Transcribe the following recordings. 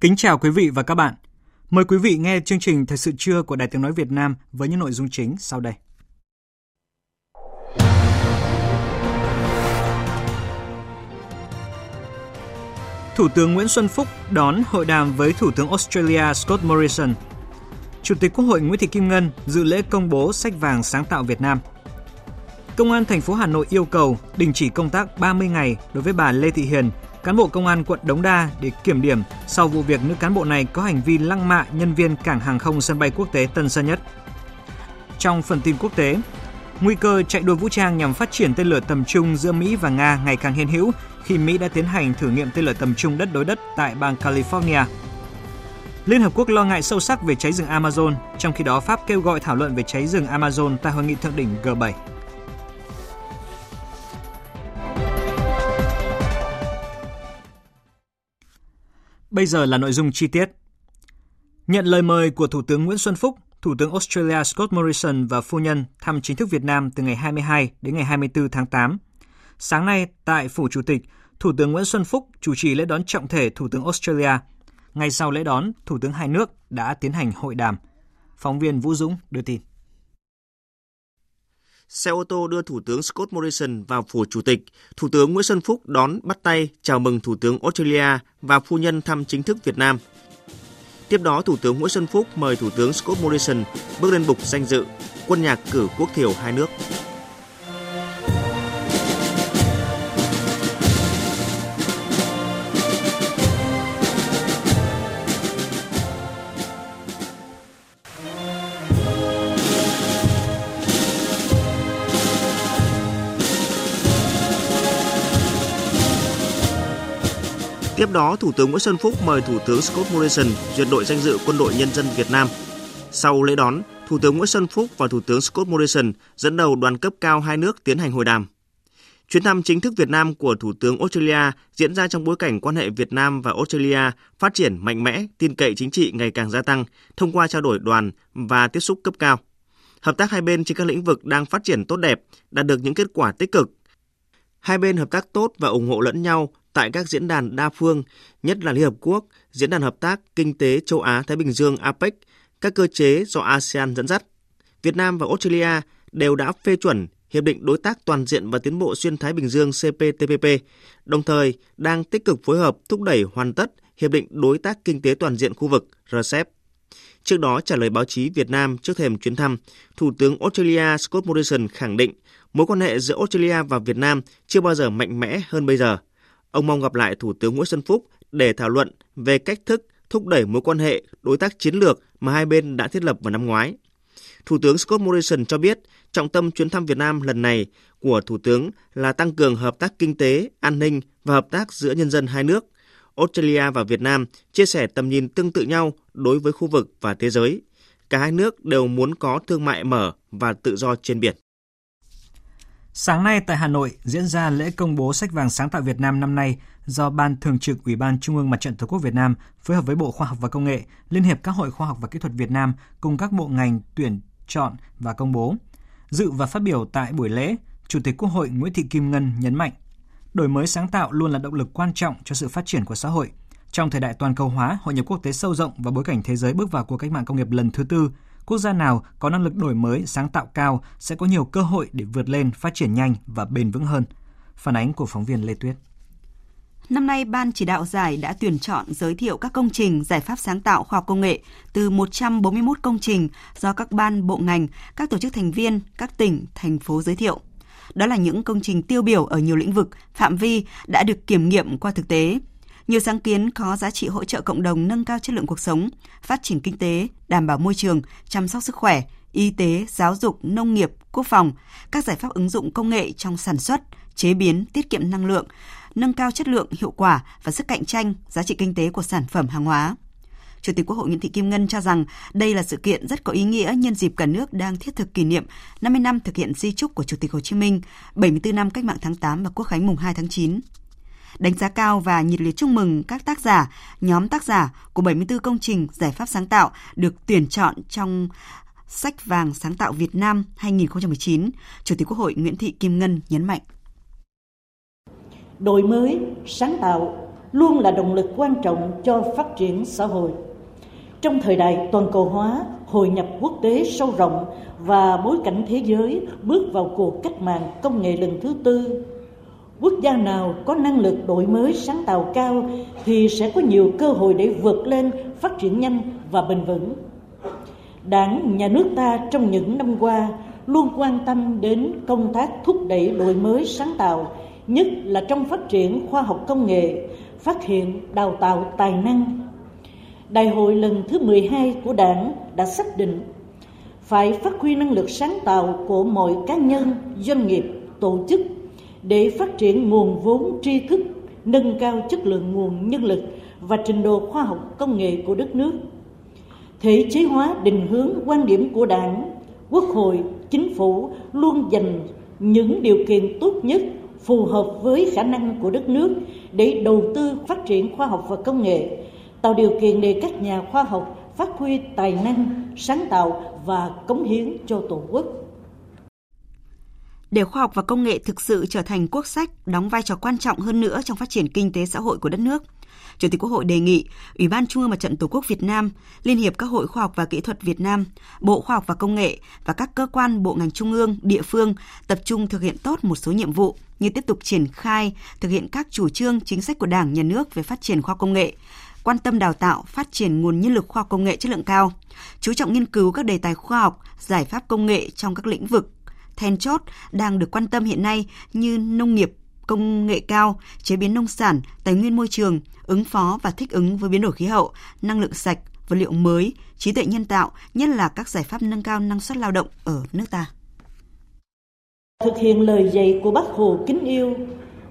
Kính chào quý vị và các bạn. Mời quý vị nghe chương trình Thời sự trưa của Đài Tiếng Nói Việt Nam với những nội dung chính sau đây. Thủ tướng Nguyễn Xuân Phúc đón hội đàm với Thủ tướng Australia Scott Morrison. Chủ tịch Quốc hội Nguyễn Thị Kim Ngân dự lễ công bố sách vàng sáng tạo Việt Nam. Công an thành phố Hà Nội yêu cầu đình chỉ công tác 30 ngày đối với bà Lê Thị Hiền, cán bộ công an quận Đống Đa để kiểm điểm sau vụ việc nữ cán bộ này có hành vi lăng mạ nhân viên cảng hàng không sân bay quốc tế Tân Sơn Nhất. Trong phần tin quốc tế, nguy cơ chạy đua vũ trang nhằm phát triển tên lửa tầm trung giữa Mỹ và Nga ngày càng hiện hữu khi Mỹ đã tiến hành thử nghiệm tên lửa tầm trung đất đối đất tại bang California. Liên Hợp Quốc lo ngại sâu sắc về cháy rừng Amazon, trong khi đó Pháp kêu gọi thảo luận về cháy rừng Amazon tại hội nghị thượng đỉnh G7. Bây giờ là nội dung chi tiết. Nhận lời mời của Thủ tướng Nguyễn Xuân Phúc, Thủ tướng Australia Scott Morrison và phu nhân thăm chính thức Việt Nam từ ngày 22 đến ngày 24 tháng 8. Sáng nay, tại Phủ Chủ tịch, Thủ tướng Nguyễn Xuân Phúc chủ trì lễ đón trọng thể Thủ tướng Australia. Ngay sau lễ đón, Thủ tướng hai nước đã tiến hành hội đàm. Phóng viên Vũ Dũng đưa tin. Xe ô tô đưa Thủ tướng Scott Morrison vào phủ chủ tịch. Thủ tướng Nguyễn Xuân Phúc đón bắt tay chào mừng Thủ tướng Australia và phu nhân thăm chính thức Việt Nam. Tiếp đó, Thủ tướng Nguyễn Xuân Phúc mời Thủ tướng Scott Morrison bước lên bục danh dự quân nhạc cử quốc thiểu hai nước. Tiếp đó, Thủ tướng Nguyễn Xuân Phúc mời Thủ tướng Scott Morrison duyệt đội danh dự Quân đội Nhân dân Việt Nam. Sau lễ đón, Thủ tướng Nguyễn Xuân Phúc và Thủ tướng Scott Morrison dẫn đầu đoàn cấp cao hai nước tiến hành hội đàm. Chuyến thăm chính thức Việt Nam của Thủ tướng Australia diễn ra trong bối cảnh quan hệ Việt Nam và Australia phát triển mạnh mẽ, tin cậy chính trị ngày càng gia tăng thông qua trao đổi đoàn và tiếp xúc cấp cao. Hợp tác hai bên trên các lĩnh vực đang phát triển tốt đẹp, đạt được những kết quả tích cực. Hai bên hợp tác tốt và ủng hộ lẫn nhau tại các diễn đàn đa phương, nhất là Liên Hợp Quốc, Diễn đàn Hợp tác Kinh tế Châu Á-Thái Bình Dương APEC, các cơ chế do ASEAN dẫn dắt. Việt Nam và Australia đều đã phê chuẩn Hiệp định Đối tác Toàn diện và Tiến bộ Xuyên Thái Bình Dương CPTPP, đồng thời đang tích cực phối hợp thúc đẩy hoàn tất Hiệp định Đối tác Kinh tế Toàn diện khu vực RCEP. Trước đó, trả lời báo chí Việt Nam trước thềm chuyến thăm, Thủ tướng Australia Scott Morrison khẳng định mối quan hệ giữa Australia và Việt Nam chưa bao giờ mạnh mẽ hơn bây giờ. Ông mong gặp lại Thủ tướng Nguyễn Xuân Phúc để thảo luận về cách thức thúc đẩy mối quan hệ đối tác chiến lược mà hai bên đã thiết lập vào năm ngoái. Thủ tướng Scott Morrison cho biết trọng tâm chuyến thăm Việt Nam lần này của Thủ tướng là tăng cường hợp tác kinh tế, an ninh và hợp tác giữa nhân dân hai nước. Australia và Việt Nam chia sẻ tầm nhìn tương tự nhau đối với khu vực và thế giới. Cả hai nước đều muốn có thương mại mở và tự do trên biển. Sáng nay tại Hà Nội diễn ra lễ công bố sách vàng sáng tạo Việt Nam năm nay do Ban Thường trực Ủy ban Trung ương Mặt trận Tổ quốc Việt Nam phối hợp với Bộ Khoa học và Công nghệ, Liên hiệp các hội khoa học và kỹ thuật Việt Nam cùng các bộ ngành tuyển chọn và công bố. Dự và phát biểu tại buổi lễ, Chủ tịch Quốc hội Nguyễn Thị Kim Ngân nhấn mạnh, đổi mới sáng tạo luôn là động lực quan trọng cho sự phát triển của xã hội. Trong thời đại toàn cầu hóa, hội nhập quốc tế sâu rộng và bối cảnh thế giới bước vào cuộc cách mạng công nghiệp lần thứ tư, quốc gia nào có năng lực đổi mới, sáng tạo cao sẽ có nhiều cơ hội để vượt lên, phát triển nhanh và bền vững hơn. Phản ánh của phóng viên Lê Tuyết. Năm nay, Ban chỉ đạo giải đã tuyển chọn giới thiệu các công trình giải pháp sáng tạo khoa học công nghệ từ 141 công trình do các ban bộ ngành, các tổ chức thành viên, các tỉnh, thành phố giới thiệu. Đó là những công trình tiêu biểu ở nhiều lĩnh vực, phạm vi đã được kiểm nghiệm qua thực tế. Nhiều sáng kiến có giá trị hỗ trợ cộng đồng nâng cao chất lượng cuộc sống, phát triển kinh tế, đảm bảo môi trường, chăm sóc sức khỏe, y tế, giáo dục, nông nghiệp, quốc phòng, các giải pháp ứng dụng công nghệ trong sản xuất, chế biến, tiết kiệm năng lượng, nâng cao chất lượng, hiệu quả và sức cạnh tranh, giá trị kinh tế của sản phẩm hàng hóa. Chủ tịch Quốc hội Nguyễn Thị Kim Ngân cho rằng đây là sự kiện rất có ý nghĩa nhân dịp cả nước đang thiết thực kỷ niệm 50 năm thực hiện di trúc của Chủ tịch Hồ Chí Minh, 74 năm cách mạng tháng 8 và Quốc khánh mùng 2 tháng 9 đánh giá cao và nhiệt liệt chúc mừng các tác giả, nhóm tác giả của 74 công trình giải pháp sáng tạo được tuyển chọn trong Sách vàng sáng tạo Việt Nam 2019, Chủ tịch Quốc hội Nguyễn Thị Kim Ngân nhấn mạnh. Đổi mới, sáng tạo luôn là động lực quan trọng cho phát triển xã hội. Trong thời đại toàn cầu hóa, hội nhập quốc tế sâu rộng và bối cảnh thế giới bước vào cuộc cách mạng công nghệ lần thứ tư, quốc gia nào có năng lực đổi mới sáng tạo cao thì sẽ có nhiều cơ hội để vượt lên, phát triển nhanh và bền vững. Đảng, nhà nước ta trong những năm qua luôn quan tâm đến công tác thúc đẩy đổi mới sáng tạo, nhất là trong phát triển khoa học công nghệ, phát hiện, đào tạo tài năng. Đại hội lần thứ 12 của đảng đã xác định phải phát huy năng lực sáng tạo của mọi cá nhân, doanh nghiệp, tổ chức để phát triển nguồn vốn tri thức, nâng cao chất lượng nguồn nhân lực và trình độ khoa học công nghệ của đất nước. Thể chế hóa định hướng quan điểm của đảng, quốc hội, chính phủ luôn dành những điều kiện tốt nhất phù hợp với khả năng của đất nước để đầu tư phát triển khoa học và công nghệ, tạo điều kiện để các nhà khoa học phát huy tài năng, sáng tạo và cống hiến cho tổ quốc để khoa học và công nghệ thực sự trở thành quốc sách, đóng vai trò quan trọng hơn nữa trong phát triển kinh tế xã hội của đất nước. Chủ tịch Quốc hội đề nghị Ủy ban Trung ương Mặt trận Tổ quốc Việt Nam, Liên hiệp các hội khoa học và kỹ thuật Việt Nam, Bộ Khoa học và Công nghệ và các cơ quan bộ ngành trung ương, địa phương tập trung thực hiện tốt một số nhiệm vụ như tiếp tục triển khai, thực hiện các chủ trương, chính sách của Đảng, Nhà nước về phát triển khoa công nghệ, quan tâm đào tạo, phát triển nguồn nhân lực khoa công nghệ chất lượng cao, chú trọng nghiên cứu các đề tài khoa học, giải pháp công nghệ trong các lĩnh vực then chốt đang được quan tâm hiện nay như nông nghiệp, công nghệ cao, chế biến nông sản, tài nguyên môi trường, ứng phó và thích ứng với biến đổi khí hậu, năng lượng sạch, vật liệu mới, trí tuệ nhân tạo, nhất là các giải pháp nâng cao năng suất lao động ở nước ta. Thực hiện lời dạy của Bác Hồ kính yêu,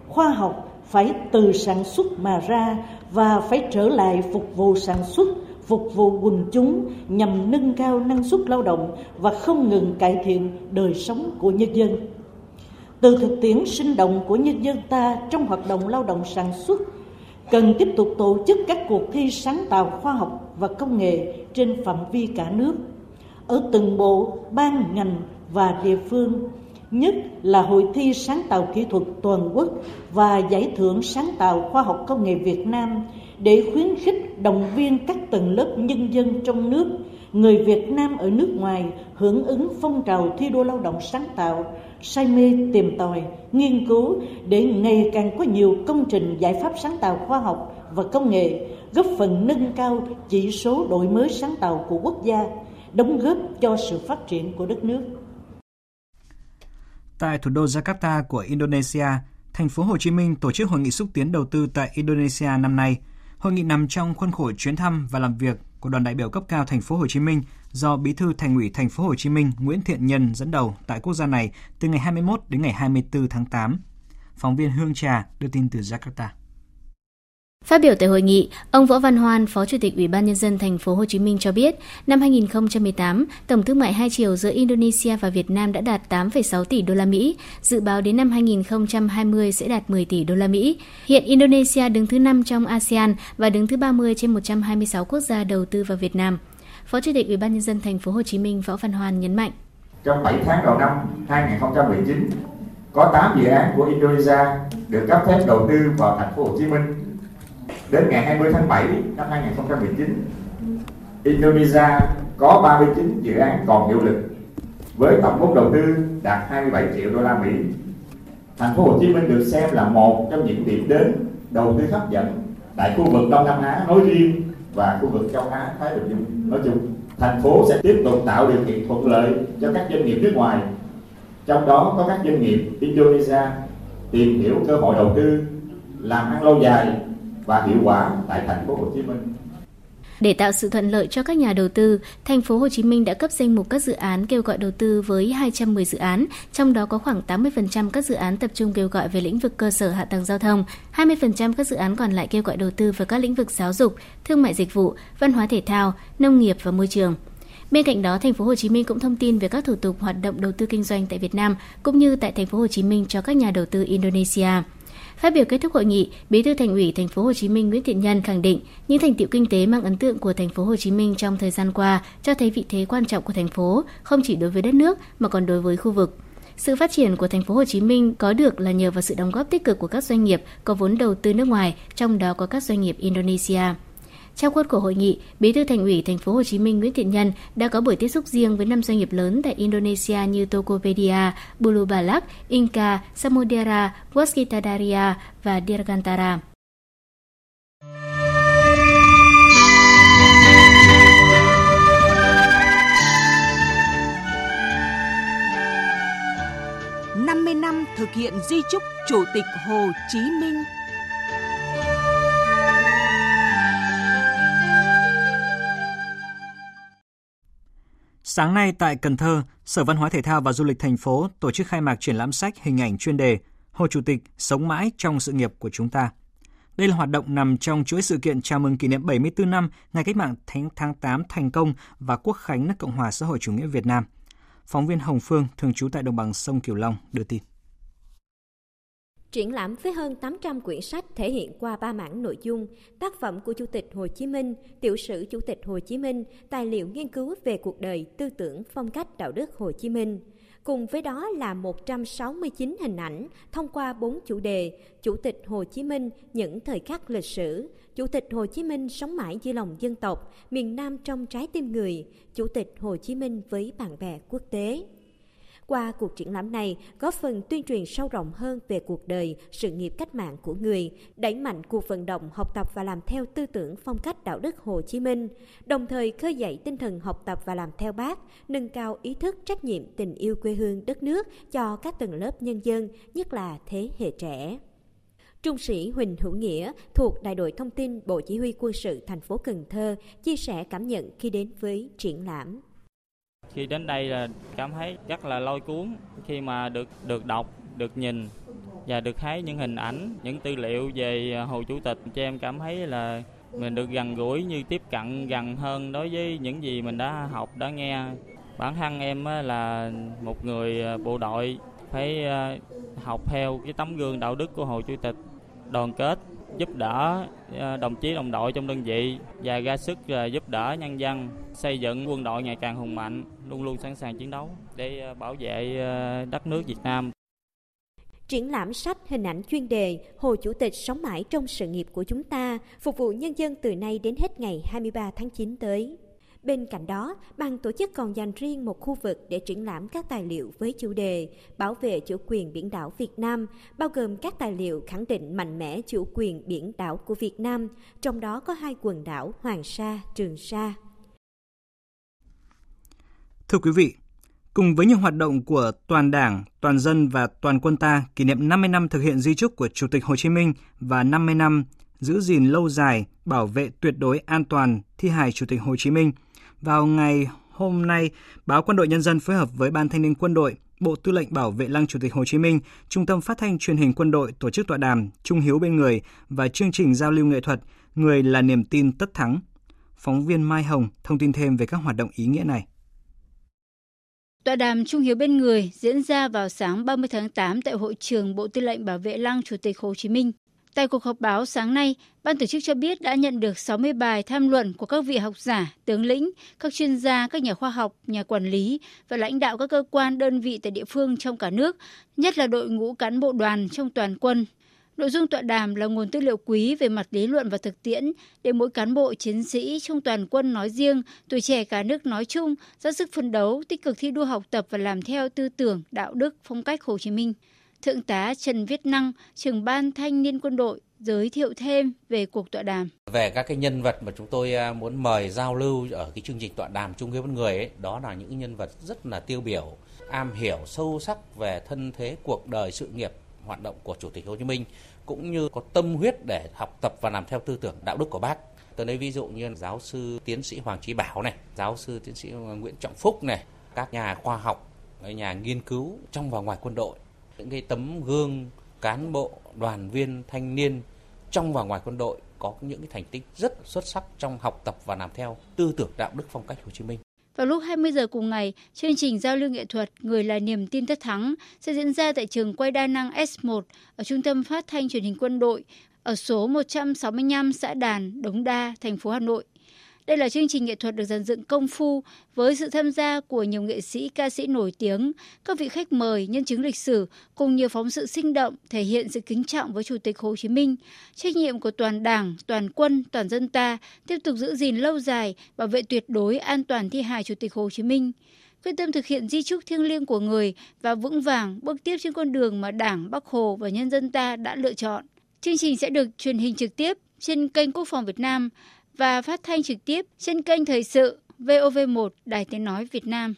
khoa học phải từ sản xuất mà ra và phải trở lại phục vụ sản xuất phục vụ quần chúng nhằm nâng cao năng suất lao động và không ngừng cải thiện đời sống của nhân dân. Từ thực tiễn sinh động của nhân dân ta trong hoạt động lao động sản xuất, cần tiếp tục tổ chức các cuộc thi sáng tạo khoa học và công nghệ trên phạm vi cả nước, ở từng bộ, ban, ngành và địa phương, nhất là hội thi sáng tạo kỹ thuật toàn quốc và giải thưởng sáng tạo khoa học công nghệ Việt Nam để khuyến khích động viên các tầng lớp nhân dân trong nước, người Việt Nam ở nước ngoài hưởng ứng phong trào thi đua lao động sáng tạo, say mê tìm tòi, nghiên cứu để ngày càng có nhiều công trình giải pháp sáng tạo khoa học và công nghệ góp phần nâng cao chỉ số đổi mới sáng tạo của quốc gia, đóng góp cho sự phát triển của đất nước. Tại thủ đô Jakarta của Indonesia, thành phố Hồ Chí Minh tổ chức hội nghị xúc tiến đầu tư tại Indonesia năm nay – Hội nghị nằm trong khuôn khổ chuyến thăm và làm việc của đoàn đại biểu cấp cao thành phố Hồ Chí Minh do Bí thư Thành ủy thành phố Hồ Chí Minh Nguyễn Thiện Nhân dẫn đầu tại quốc gia này từ ngày 21 đến ngày 24 tháng 8. Phóng viên Hương Trà đưa tin từ Jakarta. Phát biểu tại hội nghị, ông Võ Văn Hoan, Phó Chủ tịch Ủy ban nhân dân thành phố Hồ Chí Minh cho biết, năm 2018, tổng thương mại hai chiều giữa Indonesia và Việt Nam đã đạt 8,6 tỷ đô la Mỹ, dự báo đến năm 2020 sẽ đạt 10 tỷ đô la Mỹ. Hiện Indonesia đứng thứ 5 trong ASEAN và đứng thứ 30 trên 126 quốc gia đầu tư vào Việt Nam. Phó Chủ tịch Ủy ban nhân dân thành phố Hồ Chí Minh Võ Văn Hoan nhấn mạnh: Trong 7 tháng đầu năm 2019, có 8 dự án của Indonesia được cấp phép đầu tư vào thành phố Hồ Chí Minh Đến ngày 20 tháng 7 năm 2019, Indonesia có 39 dự án còn hiệu lực với tổng vốn đầu tư đạt 27 triệu đô la Mỹ. Thành phố Hồ Chí Minh được xem là một trong những điểm đến đầu tư hấp dẫn tại khu vực Đông Nam Á nói riêng và khu vực châu Á Thái Bình Dương nói chung. Thành phố sẽ tiếp tục tạo điều kiện thuận lợi cho các doanh nghiệp nước ngoài Trong đó có các doanh nghiệp Indonesia tìm hiểu cơ hội đầu tư, làm ăn lâu dài và hiệu quả tại thành phố Hồ Chí Minh. Để tạo sự thuận lợi cho các nhà đầu tư, thành phố Hồ Chí Minh đã cấp danh mục các dự án kêu gọi đầu tư với 210 dự án, trong đó có khoảng 80% các dự án tập trung kêu gọi về lĩnh vực cơ sở hạ tầng giao thông, 20% các dự án còn lại kêu gọi đầu tư vào các lĩnh vực giáo dục, thương mại dịch vụ, văn hóa thể thao, nông nghiệp và môi trường. Bên cạnh đó, thành phố Hồ Chí Minh cũng thông tin về các thủ tục hoạt động đầu tư kinh doanh tại Việt Nam cũng như tại thành phố Hồ Chí Minh cho các nhà đầu tư Indonesia. Phát biểu kết thúc hội nghị, Bí thư Thành ủy Thành phố Hồ Chí Minh Nguyễn Thiện Nhân khẳng định những thành tiệu kinh tế mang ấn tượng của Thành phố Hồ Chí Minh trong thời gian qua cho thấy vị thế quan trọng của thành phố không chỉ đối với đất nước mà còn đối với khu vực. Sự phát triển của thành phố Hồ Chí Minh có được là nhờ vào sự đóng góp tích cực của các doanh nghiệp có vốn đầu tư nước ngoài, trong đó có các doanh nghiệp Indonesia. Trong khuôn khổ hội nghị, Bí thư Thành ủy Thành phố Hồ Chí Minh Nguyễn Thiện Nhân đã có buổi tiếp xúc riêng với năm doanh nghiệp lớn tại Indonesia như Tokopedia, Bulubalak, Inca, Samudera, Waskitadaria và Dirgantara. năm mươi năm thực hiện di trúc Chủ tịch Hồ Chí Minh Sáng nay tại Cần Thơ, Sở Văn hóa Thể thao và Du lịch thành phố tổ chức khai mạc triển lãm sách hình ảnh chuyên đề Hồ Chủ tịch sống mãi trong sự nghiệp của chúng ta. Đây là hoạt động nằm trong chuỗi sự kiện chào mừng kỷ niệm 74 năm Ngày Cách mạng tháng 8 thành công và Quốc khánh nước Cộng hòa xã hội chủ nghĩa Việt Nam. Phóng viên Hồng Phương, thường trú tại đồng bằng sông Kiều Long, đưa tin. Triển lãm với hơn 800 quyển sách thể hiện qua ba mảng nội dung, tác phẩm của Chủ tịch Hồ Chí Minh, tiểu sử Chủ tịch Hồ Chí Minh, tài liệu nghiên cứu về cuộc đời, tư tưởng, phong cách đạo đức Hồ Chí Minh. Cùng với đó là 169 hình ảnh thông qua bốn chủ đề Chủ tịch Hồ Chí Minh những thời khắc lịch sử, Chủ tịch Hồ Chí Minh sống mãi dưới lòng dân tộc, miền Nam trong trái tim người, Chủ tịch Hồ Chí Minh với bạn bè quốc tế. Qua cuộc triển lãm này, góp phần tuyên truyền sâu rộng hơn về cuộc đời, sự nghiệp cách mạng của người, đẩy mạnh cuộc vận động học tập và làm theo tư tưởng phong cách đạo đức Hồ Chí Minh, đồng thời khơi dậy tinh thần học tập và làm theo bác, nâng cao ý thức trách nhiệm tình yêu quê hương đất nước cho các tầng lớp nhân dân, nhất là thế hệ trẻ. Trung sĩ Huỳnh Hữu Nghĩa thuộc Đại đội Thông tin Bộ Chỉ huy Quân sự thành phố Cần Thơ chia sẻ cảm nhận khi đến với triển lãm. Khi đến đây là cảm thấy rất là lôi cuốn khi mà được được đọc, được nhìn và được thấy những hình ảnh, những tư liệu về Hồ Chủ tịch cho em cảm thấy là mình được gần gũi như tiếp cận gần hơn đối với những gì mình đã học, đã nghe. Bản thân em là một người à, bộ đội phải à, học theo cái tấm gương đạo đức của Hồ Chủ tịch, đoàn kết, giúp đỡ ờ, đồng chí đồng đội trong đơn vị và ra sức ờ, giúp đỡ nhân dân xây dựng quân đội ngày càng hùng mạnh luôn luôn sẵn sàng chiến đấu để ờ, bảo vệ đất nước Việt Nam. Triển lãm sách hình ảnh chuyên đề Hồ Chủ tịch sống mãi trong sự nghiệp của chúng ta, phục vụ nhân dân từ nay đến hết ngày 23 tháng 9 tới. Bên cạnh đó, ban tổ chức còn dành riêng một khu vực để triển lãm các tài liệu với chủ đề Bảo vệ chủ quyền biển đảo Việt Nam, bao gồm các tài liệu khẳng định mạnh mẽ chủ quyền biển đảo của Việt Nam, trong đó có hai quần đảo Hoàng Sa, Trường Sa. Thưa quý vị, cùng với những hoạt động của toàn Đảng, toàn dân và toàn quân ta kỷ niệm 50 năm thực hiện di trúc của Chủ tịch Hồ Chí Minh và 50 năm giữ gìn lâu dài, bảo vệ tuyệt đối an toàn thi hài Chủ tịch Hồ Chí Minh – vào ngày hôm nay, báo Quân đội Nhân dân phối hợp với Ban Thanh niên Quân đội, Bộ Tư lệnh Bảo vệ Lăng Chủ tịch Hồ Chí Minh, Trung tâm Phát thanh Truyền hình Quân đội tổ chức tọa đàm Trung hiếu bên người và chương trình giao lưu nghệ thuật Người là niềm tin tất thắng. Phóng viên Mai Hồng thông tin thêm về các hoạt động ý nghĩa này. Tọa đàm Trung hiếu bên người diễn ra vào sáng 30 tháng 8 tại hội trường Bộ Tư lệnh Bảo vệ Lăng Chủ tịch Hồ Chí Minh. Tại cuộc họp báo sáng nay, ban tổ chức cho biết đã nhận được 60 bài tham luận của các vị học giả, tướng lĩnh, các chuyên gia, các nhà khoa học, nhà quản lý và lãnh đạo các cơ quan đơn vị tại địa phương trong cả nước, nhất là đội ngũ cán bộ đoàn trong toàn quân. Nội dung tọa đàm là nguồn tư liệu quý về mặt lý luận và thực tiễn để mỗi cán bộ chiến sĩ trong toàn quân nói riêng, tuổi trẻ cả nước nói chung ra sức phấn đấu, tích cực thi đua học tập và làm theo tư tưởng, đạo đức, phong cách Hồ Chí Minh. Thượng tá Trần Viết Năng, trưởng ban thanh niên quân đội giới thiệu thêm về cuộc tọa đàm. Về các cái nhân vật mà chúng tôi à, muốn mời giao lưu ở cái chương trình tọa đàm chung với con người ấy, đó là những nhân vật rất là tiêu biểu am hiểu sâu sắc về thân thế cuộc đời sự nghiệp hoạt động của Chủ tịch Hồ Chí Minh cũng như có tâm huyết để học tập và làm theo tư tưởng đạo đức của bác. Tôi lấy ví dụ như giáo sư tiến sĩ Hoàng Trí Bảo này, giáo sư tiến sĩ Nguyễn Trọng Phúc này, các nhà khoa học, nhà nghiên cứu trong và ngoài quân đội, những cái tấm gương cán bộ, đoàn viên, thanh niên trong và ngoài quân đội có những cái thành tích rất xuất sắc trong học tập và làm theo tư tưởng đạo đức phong cách Hồ Chí Minh. Vào lúc 20 giờ cùng ngày, chương trình giao lưu nghệ thuật Người là niềm tin tất thắng sẽ diễn ra tại trường quay đa năng S1 ở Trung tâm Phát thanh Truyền hình Quân đội ở số 165 xã Đàn, Đống Đa, thành phố Hà Nội. Đây là chương trình nghệ thuật được dàn dựng công phu với sự tham gia của nhiều nghệ sĩ, ca sĩ nổi tiếng, các vị khách mời, nhân chứng lịch sử cùng nhiều phóng sự sinh động thể hiện sự kính trọng với Chủ tịch Hồ Chí Minh, trách nhiệm của toàn Đảng, toàn quân, toàn dân ta tiếp tục giữ gìn lâu dài, bảo vệ tuyệt đối an toàn thi hài Chủ tịch Hồ Chí Minh. Quyết tâm thực hiện di trúc thiêng liêng của người và vững vàng bước tiếp trên con đường mà Đảng, Bắc Hồ và nhân dân ta đã lựa chọn. Chương trình sẽ được truyền hình trực tiếp trên kênh Quốc phòng Việt Nam và phát thanh trực tiếp trên kênh Thời sự VOV1 Đài Tiếng Nói Việt Nam.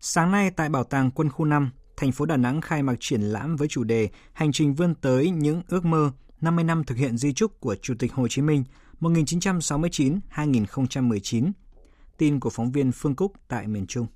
Sáng nay tại Bảo tàng Quân khu 5, thành phố Đà Nẵng khai mạc triển lãm với chủ đề Hành trình vươn tới những ước mơ 50 năm thực hiện di trúc của Chủ tịch Hồ Chí Minh 1969-2019. Tin của phóng viên Phương Cúc tại miền Trung.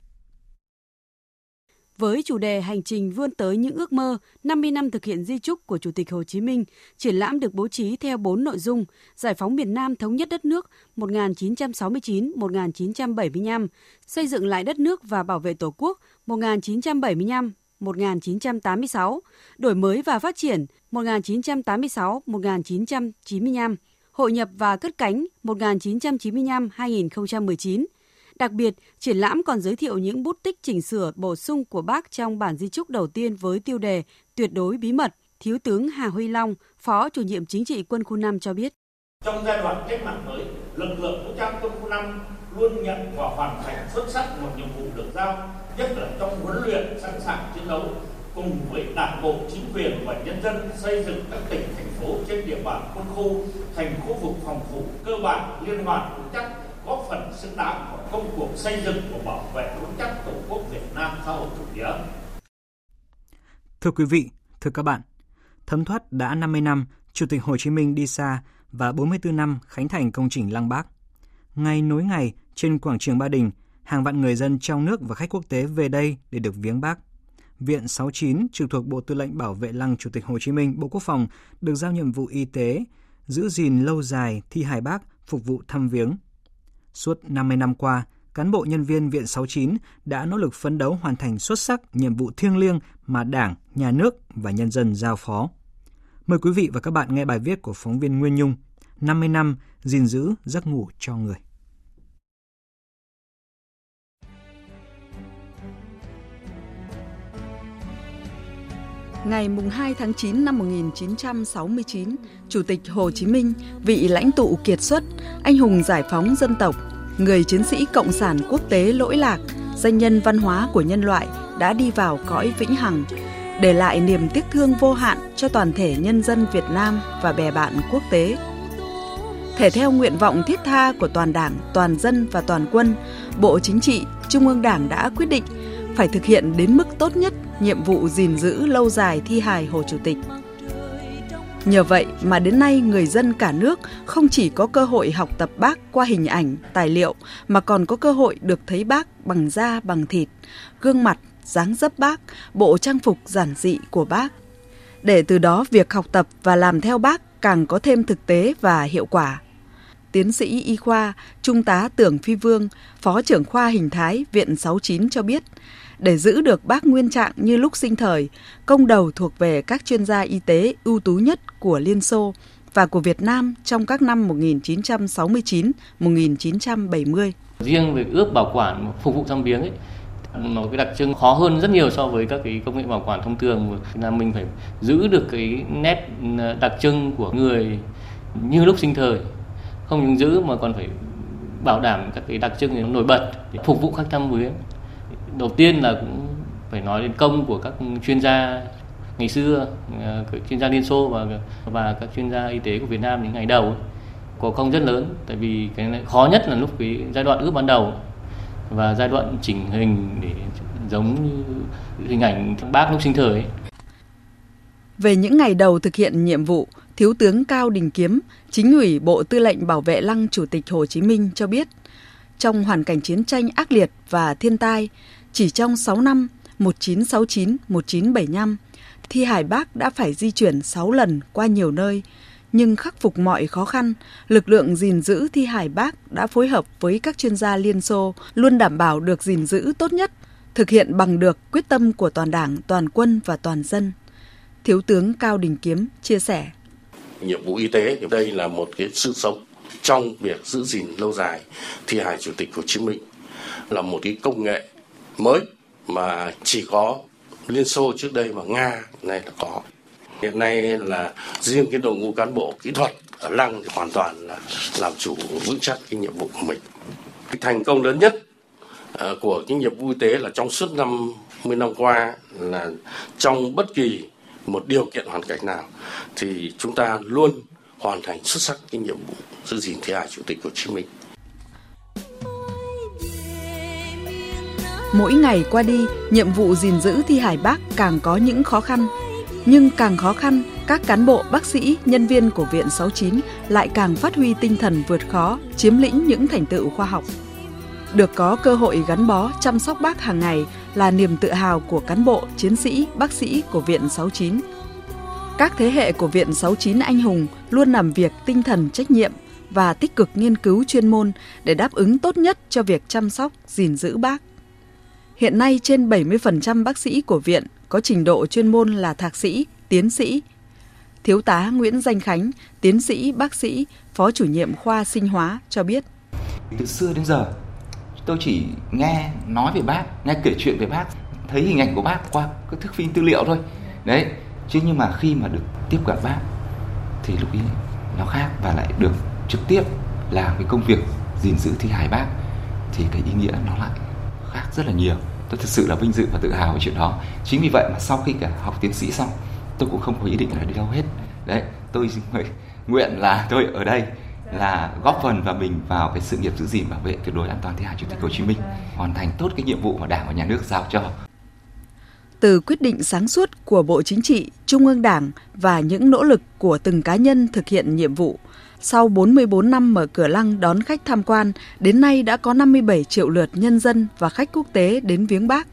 Với chủ đề Hành trình vươn tới những ước mơ 50 năm thực hiện di trúc của Chủ tịch Hồ Chí Minh, triển lãm được bố trí theo 4 nội dung: Giải phóng miền Nam thống nhất đất nước 1969-1975, xây dựng lại đất nước và bảo vệ Tổ quốc 1975 1986, đổi mới và phát triển 1986-1995, hội nhập và cất cánh 1995-2019, Đặc biệt, triển lãm còn giới thiệu những bút tích chỉnh sửa bổ sung của bác trong bản di trúc đầu tiên với tiêu đề Tuyệt đối bí mật. Thiếu tướng Hà Huy Long, Phó chủ nhiệm chính trị quân khu 5 cho biết. Trong giai đoạn cách mạng mới, lực lượng vũ trang quân khu 5 luôn nhận và hoàn thành xuất sắc một nhiệm vụ được giao, nhất là trong huấn luyện sẵn sàng chiến đấu cùng với đảng bộ, chính quyền và nhân dân xây dựng các tỉnh, thành phố trên địa bàn quân khu thành khu vực phòng thủ cơ bản liên hoàn vững chắc góp phần xứng đáng vào công cuộc xây dựng và bảo vệ vững chắc Tổ quốc Việt Nam xã hội chủ nghĩa. Thưa quý vị, thưa các bạn, thấm thoát đã 50 năm Chủ tịch Hồ Chí Minh đi xa và 44 năm khánh thành công trình Lăng Bác. Ngày nối ngày trên quảng trường Ba Đình, hàng vạn người dân trong nước và khách quốc tế về đây để được viếng Bác. Viện 69 trực thuộc Bộ Tư lệnh Bảo vệ Lăng Chủ tịch Hồ Chí Minh, Bộ Quốc phòng được giao nhiệm vụ y tế, giữ gìn lâu dài thi hài Bác phục vụ thăm viếng. Suốt 50 năm qua, cán bộ nhân viên Viện 69 đã nỗ lực phấn đấu hoàn thành xuất sắc nhiệm vụ thiêng liêng mà Đảng, Nhà nước và nhân dân giao phó. Mời quý vị và các bạn nghe bài viết của phóng viên Nguyên Nhung 50 năm gìn giữ giấc ngủ cho người. Ngày 2 tháng 9 năm 1969, Chủ tịch Hồ Chí Minh, vị lãnh tụ kiệt xuất, anh hùng giải phóng dân tộc, người chiến sĩ cộng sản quốc tế lỗi lạc, danh nhân văn hóa của nhân loại đã đi vào cõi vĩnh hằng, để lại niềm tiếc thương vô hạn cho toàn thể nhân dân Việt Nam và bè bạn quốc tế. Thể theo nguyện vọng thiết tha của toàn Đảng, toàn dân và toàn quân, Bộ Chính trị, Trung ương Đảng đã quyết định phải thực hiện đến mức tốt nhất nhiệm vụ gìn giữ lâu dài thi hài Hồ Chủ tịch. Nhờ vậy mà đến nay người dân cả nước không chỉ có cơ hội học tập bác qua hình ảnh, tài liệu mà còn có cơ hội được thấy bác bằng da bằng thịt, gương mặt, dáng dấp bác, bộ trang phục giản dị của bác. Để từ đó việc học tập và làm theo bác càng có thêm thực tế và hiệu quả. Tiến sĩ y khoa, Trung tá Tưởng Phi Vương, Phó trưởng khoa hình thái Viện 69 cho biết, để giữ được bác nguyên trạng như lúc sinh thời, công đầu thuộc về các chuyên gia y tế ưu tú nhất của Liên Xô và của Việt Nam trong các năm 1969-1970. Riêng về ướp bảo quản phục vụ thăm viếng ấy, nó cái đặc trưng khó hơn rất nhiều so với các cái công nghệ bảo quản thông thường. Là mình phải giữ được cái nét ờ, đặc trưng của người như lúc sinh thời. Không những giữ mà còn phải bảo đảm các cái đặc trưng nổi bật để phục vụ khách thăm viếng đầu tiên là cũng phải nói đến công của các chuyên gia ngày xưa ờ, các chuyên gia Liên Xô và và các chuyên gia y tế của Việt Nam những ngày đầu có công rất lớn tại vì cái khó nhất là lúc cái giai đoạn ướp ban đầu và giai đoạn chỉnh hình để giống như hình ảnh bác lúc sinh thời ấy. Về những ngày đầu thực hiện nhiệm vụ, Thiếu tướng Cao Đình Kiếm, chính ủy Bộ Tư lệnh Bảo vệ Lăng Chủ tịch Hồ Chí Minh cho biết, trong hoàn cảnh chiến tranh ác liệt và thiên tai, chỉ trong 6 năm 1969-1975, thi hải bác đã phải di chuyển 6 lần qua nhiều nơi, nhưng khắc phục mọi khó khăn, lực lượng gìn giữ thi hải bác đã phối hợp với các chuyên gia Liên Xô luôn đảm bảo được gìn giữ tốt nhất, thực hiện bằng được quyết tâm của toàn đảng, toàn quân và toàn dân. Thiếu tướng Cao Đình Kiếm chia sẻ. Nhiệm vụ y tế thì đây là một cái sự sống trong việc giữ gìn lâu dài thi hài Chủ tịch Hồ Chí Minh là một cái công nghệ mới mà chỉ có Liên Xô trước đây và Nga này là có. Hiện nay là riêng cái đội ngũ cán bộ kỹ thuật ở Lăng thì hoàn toàn là làm chủ, vững chắc cái nhiệm vụ của mình. Cái thành công lớn nhất ờ, của cái nhiệm vụ y tế là trong suốt năm 10 năm qua là trong bất kỳ một điều kiện hoàn cảnh nào thì chúng ta luôn hoàn thành xuất sắc cái nhiệm vụ giữ gìn thi hài Chủ tịch Hồ Chí Minh. Mỗi ngày qua đi, nhiệm vụ gìn giữ thi Hải bác càng có những khó khăn. Nhưng càng khó khăn, các cán bộ, bác sĩ, nhân viên của Viện 69 lại càng phát huy tinh thần vượt khó, chiếm lĩnh những thành tựu khoa học. Được có cơ hội gắn bó chăm sóc bác hàng ngày là niềm tự hào của cán bộ, chiến sĩ, bác sĩ của Viện 69. Các thế hệ của Viện 69 anh hùng luôn làm việc tinh thần trách nhiệm và tích cực nghiên cứu chuyên môn để đáp ứng tốt nhất cho việc chăm sóc, gìn giữ bác. Hiện nay trên 70% bác sĩ của viện có trình độ chuyên môn là thạc sĩ, tiến sĩ. Thiếu tá Nguyễn Danh Khánh, tiến sĩ, bác sĩ, phó chủ nhiệm khoa sinh hóa cho biết. Từ xưa đến giờ, tôi chỉ nghe nói về bác, nghe kể chuyện về bác, thấy hình ảnh của bác qua các thước phim tư liệu thôi. Đấy, chứ nhưng mà khi mà được tiếp cận bác thì lúc ấy nó khác và lại được trực tiếp làm cái công việc gìn giữ thi hài bác thì cái ý nghĩa nó lại khác rất là nhiều. Tôi thực sự là vinh dự và tự hào về chuyện đó. Chính vì vậy mà sau khi cả học tiến sĩ xong tôi cũng không có ý định là đi đâu hết. Đấy tôi nguyện là tôi ở đây là góp phần và mình vào cái sự nghiệp giữ gìn bảo vệ tuyệt đối an toàn thi hài chủ tịch Hồ Chí Minh hoàn thành tốt cái nhiệm vụ mà Đảng và Nhà nước giao cho. Từ quyết định sáng suốt của Bộ Chính trị, Trung ương Đảng và những nỗ lực của từng cá nhân thực hiện nhiệm vụ, sau 44 năm mở cửa lăng đón khách tham quan, đến nay đã có 57 triệu lượt nhân dân và khách quốc tế đến viếng Bác.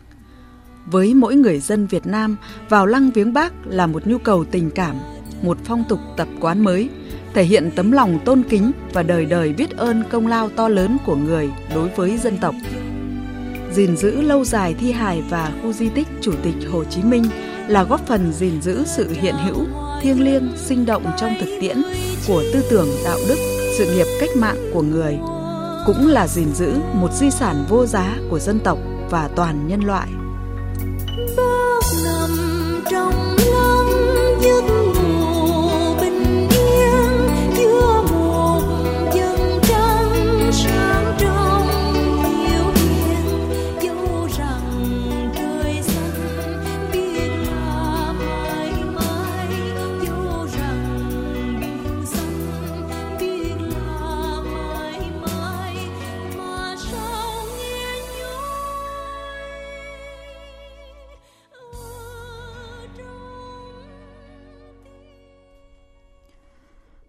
Với mỗi người dân Việt Nam, vào lăng viếng Bác là một nhu cầu tình cảm, một phong tục tập quán mới, thể hiện tấm lòng tôn kính và đời đời biết ơn công lao to lớn của người đối với dân tộc. Gìn giữ lâu dài thi hài và khu di tích Chủ tịch Hồ Chí Minh là góp phần gìn giữ sự hiện hữu, thiêng liêng, sinh động trong thực tiễn của tư tưởng đạo đức, sự nghiệp cách mạng của người, cũng là gìn giữ một di sản vô giá của dân tộc và toàn nhân loại. Bác nằm trong lòng giấc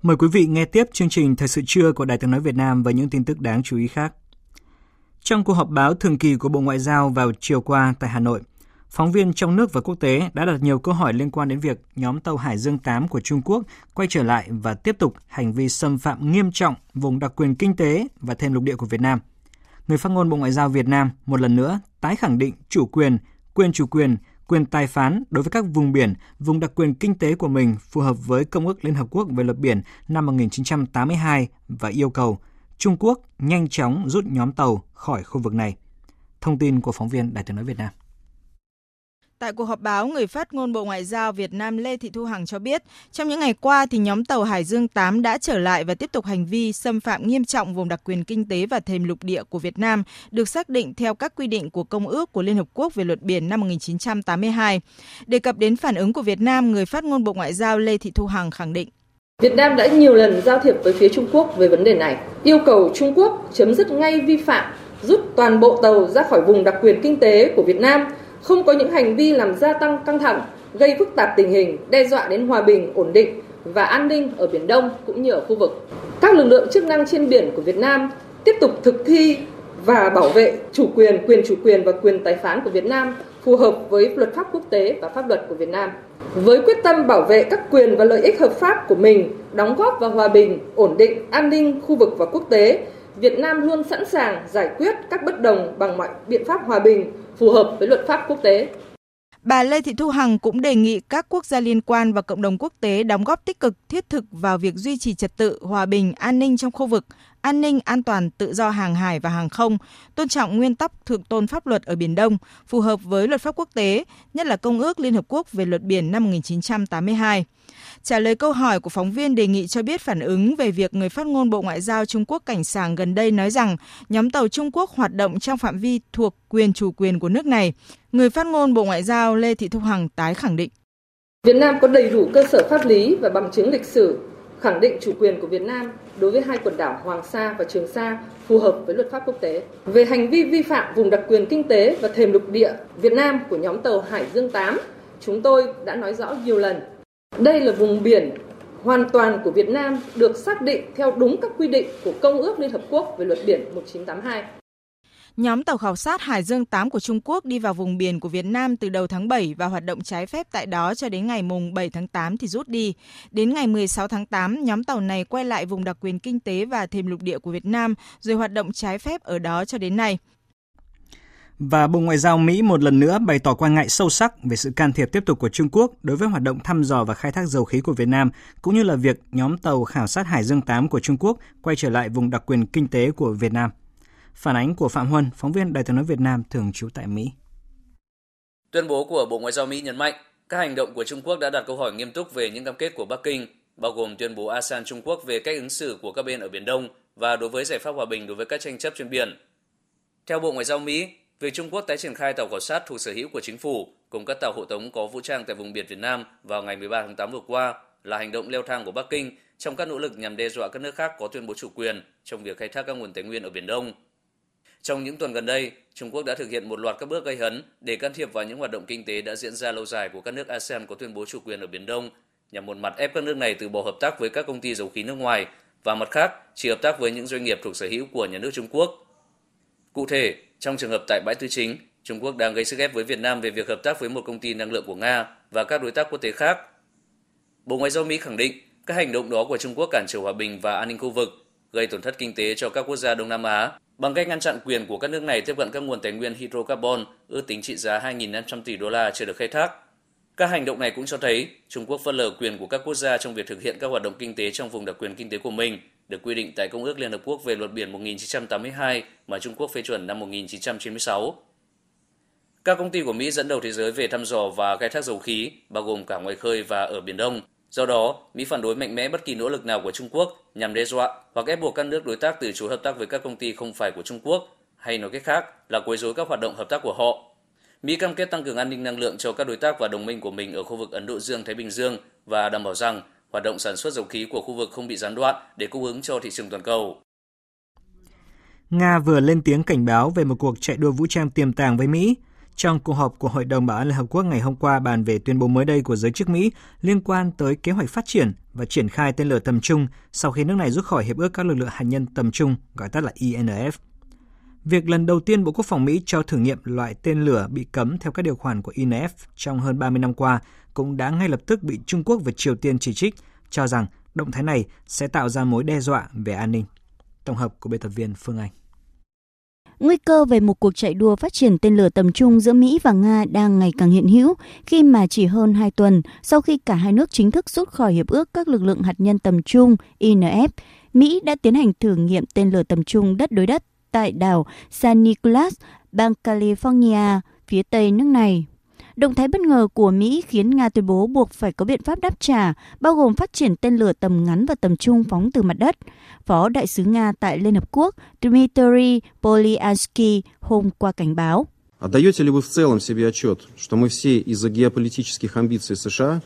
Mời quý vị nghe tiếp chương trình Thời sự trưa của Đài tiếng nói Việt Nam và những tin tức đáng chú ý khác. Trong cuộc họp báo thường kỳ của Bộ Ngoại giao vào chiều qua tại Hà Nội, phóng viên trong nước và quốc tế đã đặt nhiều câu hỏi liên quan đến việc nhóm tàu Hải Dương 8 của Trung Quốc quay trở lại và tiếp tục hành vi xâm phạm nghiêm trọng vùng đặc quyền kinh tế và thêm lục địa của Việt Nam. Người phát ngôn Bộ Ngoại giao Việt Nam một lần nữa tái khẳng định chủ quyền, quyền chủ quyền quyền tài phán đối với các vùng biển, vùng đặc quyền kinh tế của mình phù hợp với Công ước Liên Hợp Quốc về luật biển năm 1982 và yêu cầu Trung Quốc nhanh chóng rút nhóm tàu khỏi khu vực này. Thông tin của phóng viên Đài tiếng nói Việt Nam. Tại cuộc họp báo, người phát ngôn Bộ Ngoại giao Việt Nam Lê Thị Thu Hằng cho biết, trong những ngày qua thì nhóm tàu Hải Dương 8 đã trở lại và tiếp tục hành vi xâm phạm nghiêm trọng vùng đặc quyền kinh tế và thềm lục địa của Việt Nam, được xác định theo các quy định của Công ước của Liên Hợp Quốc về luật biển năm 1982. Đề cập đến phản ứng của Việt Nam, người phát ngôn Bộ Ngoại giao Lê Thị Thu Hằng khẳng định. Việt Nam đã nhiều lần giao thiệp với phía Trung Quốc về vấn đề này, yêu cầu Trung Quốc chấm dứt ngay vi phạm rút toàn bộ tàu ra khỏi vùng đặc quyền kinh tế của Việt Nam, không có những hành vi làm gia tăng căng thẳng, gây phức tạp tình hình, đe dọa đến hòa bình, ổn định và an ninh ở Biển Đông cũng như ở khu vực. Các lực lượng chức năng trên biển của Việt Nam tiếp tục thực thi và bảo vệ chủ quyền, quyền chủ quyền và quyền tài phán của Việt Nam phù hợp với luật pháp quốc tế và pháp luật của Việt Nam. Với quyết tâm bảo vệ các quyền và lợi ích hợp pháp của mình, đóng góp vào hòa bình, ổn định, an ninh khu vực và quốc tế, Việt Nam luôn sẵn sàng giải quyết các bất đồng bằng mọi biện pháp hòa bình phù hợp với luật pháp quốc tế. Bà Lê Thị Thu Hằng cũng đề nghị các quốc gia liên quan và cộng đồng quốc tế đóng góp tích cực thiết thực vào việc duy trì trật tự, hòa bình, an ninh trong khu vực, an ninh, an toàn, tự do hàng hải và hàng không, tôn trọng nguyên tắc thượng tôn pháp luật ở Biển Đông, phù hợp với luật pháp quốc tế, nhất là Công ước Liên Hợp Quốc về luật biển năm 1982. Trả lời câu hỏi của phóng viên đề nghị cho biết phản ứng về việc người phát ngôn Bộ Ngoại giao Trung Quốc cảnh sàng gần đây nói rằng nhóm tàu Trung Quốc hoạt động trong phạm vi thuộc quyền chủ quyền của nước này. Người phát ngôn Bộ Ngoại giao Lê Thị Thu Hằng tái khẳng định. Việt Nam có đầy đủ cơ sở pháp lý và bằng chứng lịch sử khẳng định chủ quyền của Việt Nam đối với hai quần đảo Hoàng Sa và Trường Sa phù hợp với luật pháp quốc tế. Về hành vi vi phạm vùng đặc quyền kinh tế và thềm lục địa Việt Nam của nhóm tàu Hải Dương 8, chúng tôi đã nói rõ nhiều lần. Đây là vùng biển hoàn toàn của Việt Nam được xác định theo đúng các quy định của Công ước Liên Hợp Quốc về luật biển 1982. Nhóm tàu khảo sát Hải Dương 8 của Trung Quốc đi vào vùng biển của Việt Nam từ đầu tháng 7 và hoạt động trái phép tại đó cho đến ngày mùng 7 tháng 8 thì rút đi. Đến ngày 16 tháng 8, nhóm tàu này quay lại vùng đặc quyền kinh tế và thềm lục địa của Việt Nam rồi hoạt động trái phép ở đó cho đến nay. Và Bộ Ngoại giao Mỹ một lần nữa bày tỏ quan ngại sâu sắc về sự can thiệp tiếp tục của Trung Quốc đối với hoạt động thăm dò và khai thác dầu khí của Việt Nam, cũng như là việc nhóm tàu khảo sát Hải Dương 8 của Trung Quốc quay trở lại vùng đặc quyền kinh tế của Việt Nam. Phản ánh của Phạm Huân, phóng viên Đài tiếng nói Việt Nam thường trú tại Mỹ. Tuyên bố của Bộ Ngoại giao Mỹ nhấn mạnh, các hành động của Trung Quốc đã đặt câu hỏi nghiêm túc về những cam kết của Bắc Kinh, bao gồm tuyên bố ASEAN Trung Quốc về cách ứng xử của các bên ở Biển Đông và đối với giải pháp hòa bình đối với các tranh chấp trên biển. Theo Bộ Ngoại giao Mỹ, việc Trung Quốc tái triển khai tàu khảo sát thuộc sở hữu của chính phủ cùng các tàu hộ tống có vũ trang tại vùng biển Việt Nam vào ngày 13 tháng 8 vừa qua là hành động leo thang của Bắc Kinh trong các nỗ lực nhằm đe dọa các nước khác có tuyên bố chủ quyền trong việc khai thác các nguồn tài nguyên ở Biển Đông. Trong những tuần gần đây, Trung Quốc đã thực hiện một loạt các bước gây hấn để can thiệp vào những hoạt động kinh tế đã diễn ra lâu dài của các nước ASEAN có tuyên bố chủ quyền ở Biển Đông, nhằm một mặt ép các nước này từ bỏ hợp tác với các công ty dầu khí nước ngoài và mặt khác chỉ hợp tác với những doanh nghiệp thuộc sở hữu của nhà nước Trung Quốc. Cụ thể, trong trường hợp tại bãi tư chính, Trung Quốc đang gây sức ép với Việt Nam về việc hợp tác với một công ty năng lượng của Nga và các đối tác quốc tế khác. Bộ Ngoại giao Mỹ khẳng định các hành động đó của Trung Quốc cản trở hòa bình và an ninh khu vực, gây tổn thất kinh tế cho các quốc gia Đông Nam Á bằng cách ngăn chặn quyền của các nước này tiếp cận các nguồn tài nguyên hydrocarbon ước tính trị giá 2.500 tỷ đô la chưa được khai thác. Các hành động này cũng cho thấy Trung Quốc phớt lờ quyền của các quốc gia trong việc thực hiện các hoạt động kinh tế trong vùng đặc quyền kinh tế của mình, được quy định tại Công ước Liên Hợp Quốc về luật biển 1982 mà Trung Quốc phê chuẩn năm 1996. Các công ty của Mỹ dẫn đầu thế giới về thăm dò và khai thác dầu khí, bao gồm cả ngoài khơi và ở Biển Đông. Do đó, Mỹ phản đối mạnh mẽ bất kỳ nỗ lực nào của Trung Quốc nhằm đe dọa hoặc ép buộc các nước đối tác từ chối hợp tác với các công ty không phải của Trung Quốc, hay nói cách khác là quấy rối các hoạt động hợp tác của họ. Mỹ cam kết tăng cường an ninh năng lượng cho các đối tác và đồng minh của mình ở khu vực Ấn Độ Dương-Thái Bình Dương và đảm bảo rằng hoạt động sản xuất dầu khí của khu vực không bị gián đoạn để cung ứng cho thị trường toàn cầu. Nga vừa lên tiếng cảnh báo về một cuộc chạy đua vũ trang tiềm tàng với Mỹ. Trong cuộc họp của Hội đồng Bảo an Liên Hợp Quốc ngày hôm qua bàn về tuyên bố mới đây của giới chức Mỹ liên quan tới kế hoạch phát triển và triển khai tên lửa tầm trung sau khi nước này rút khỏi Hiệp ước các lực lượng hạt nhân tầm trung, gọi tắt là INF. Việc lần đầu tiên Bộ Quốc phòng Mỹ cho thử nghiệm loại tên lửa bị cấm theo các điều khoản của INF trong hơn 30 năm qua cũng đã ngay lập tức bị Trung Quốc và Triều Tiên chỉ trích, cho rằng động thái này sẽ tạo ra mối đe dọa về an ninh. Tổng hợp của biên tập viên Phương Anh. Nguy cơ về một cuộc chạy đua phát triển tên lửa tầm trung giữa Mỹ và Nga đang ngày càng hiện hữu khi mà chỉ hơn 2 tuần sau khi cả hai nước chính thức rút khỏi Hiệp ước các lực lượng hạt nhân tầm trung INF, Mỹ đã tiến hành thử nghiệm tên lửa tầm trung đất đối đất tại đảo San Nicolas, bang California, phía tây nước này. Động thái bất ngờ của Mỹ khiến Nga tuyên bố buộc phải có biện pháp đáp trả, bao gồm phát triển tên lửa tầm ngắn và tầm trung phóng từ mặt đất. Phó Đại sứ Nga tại Liên Hợp Quốc Dmitry Polyansky hôm qua cảnh báo. Отдаете ли вы в целом себе отчет, что мы все из-за геополитических амбиций США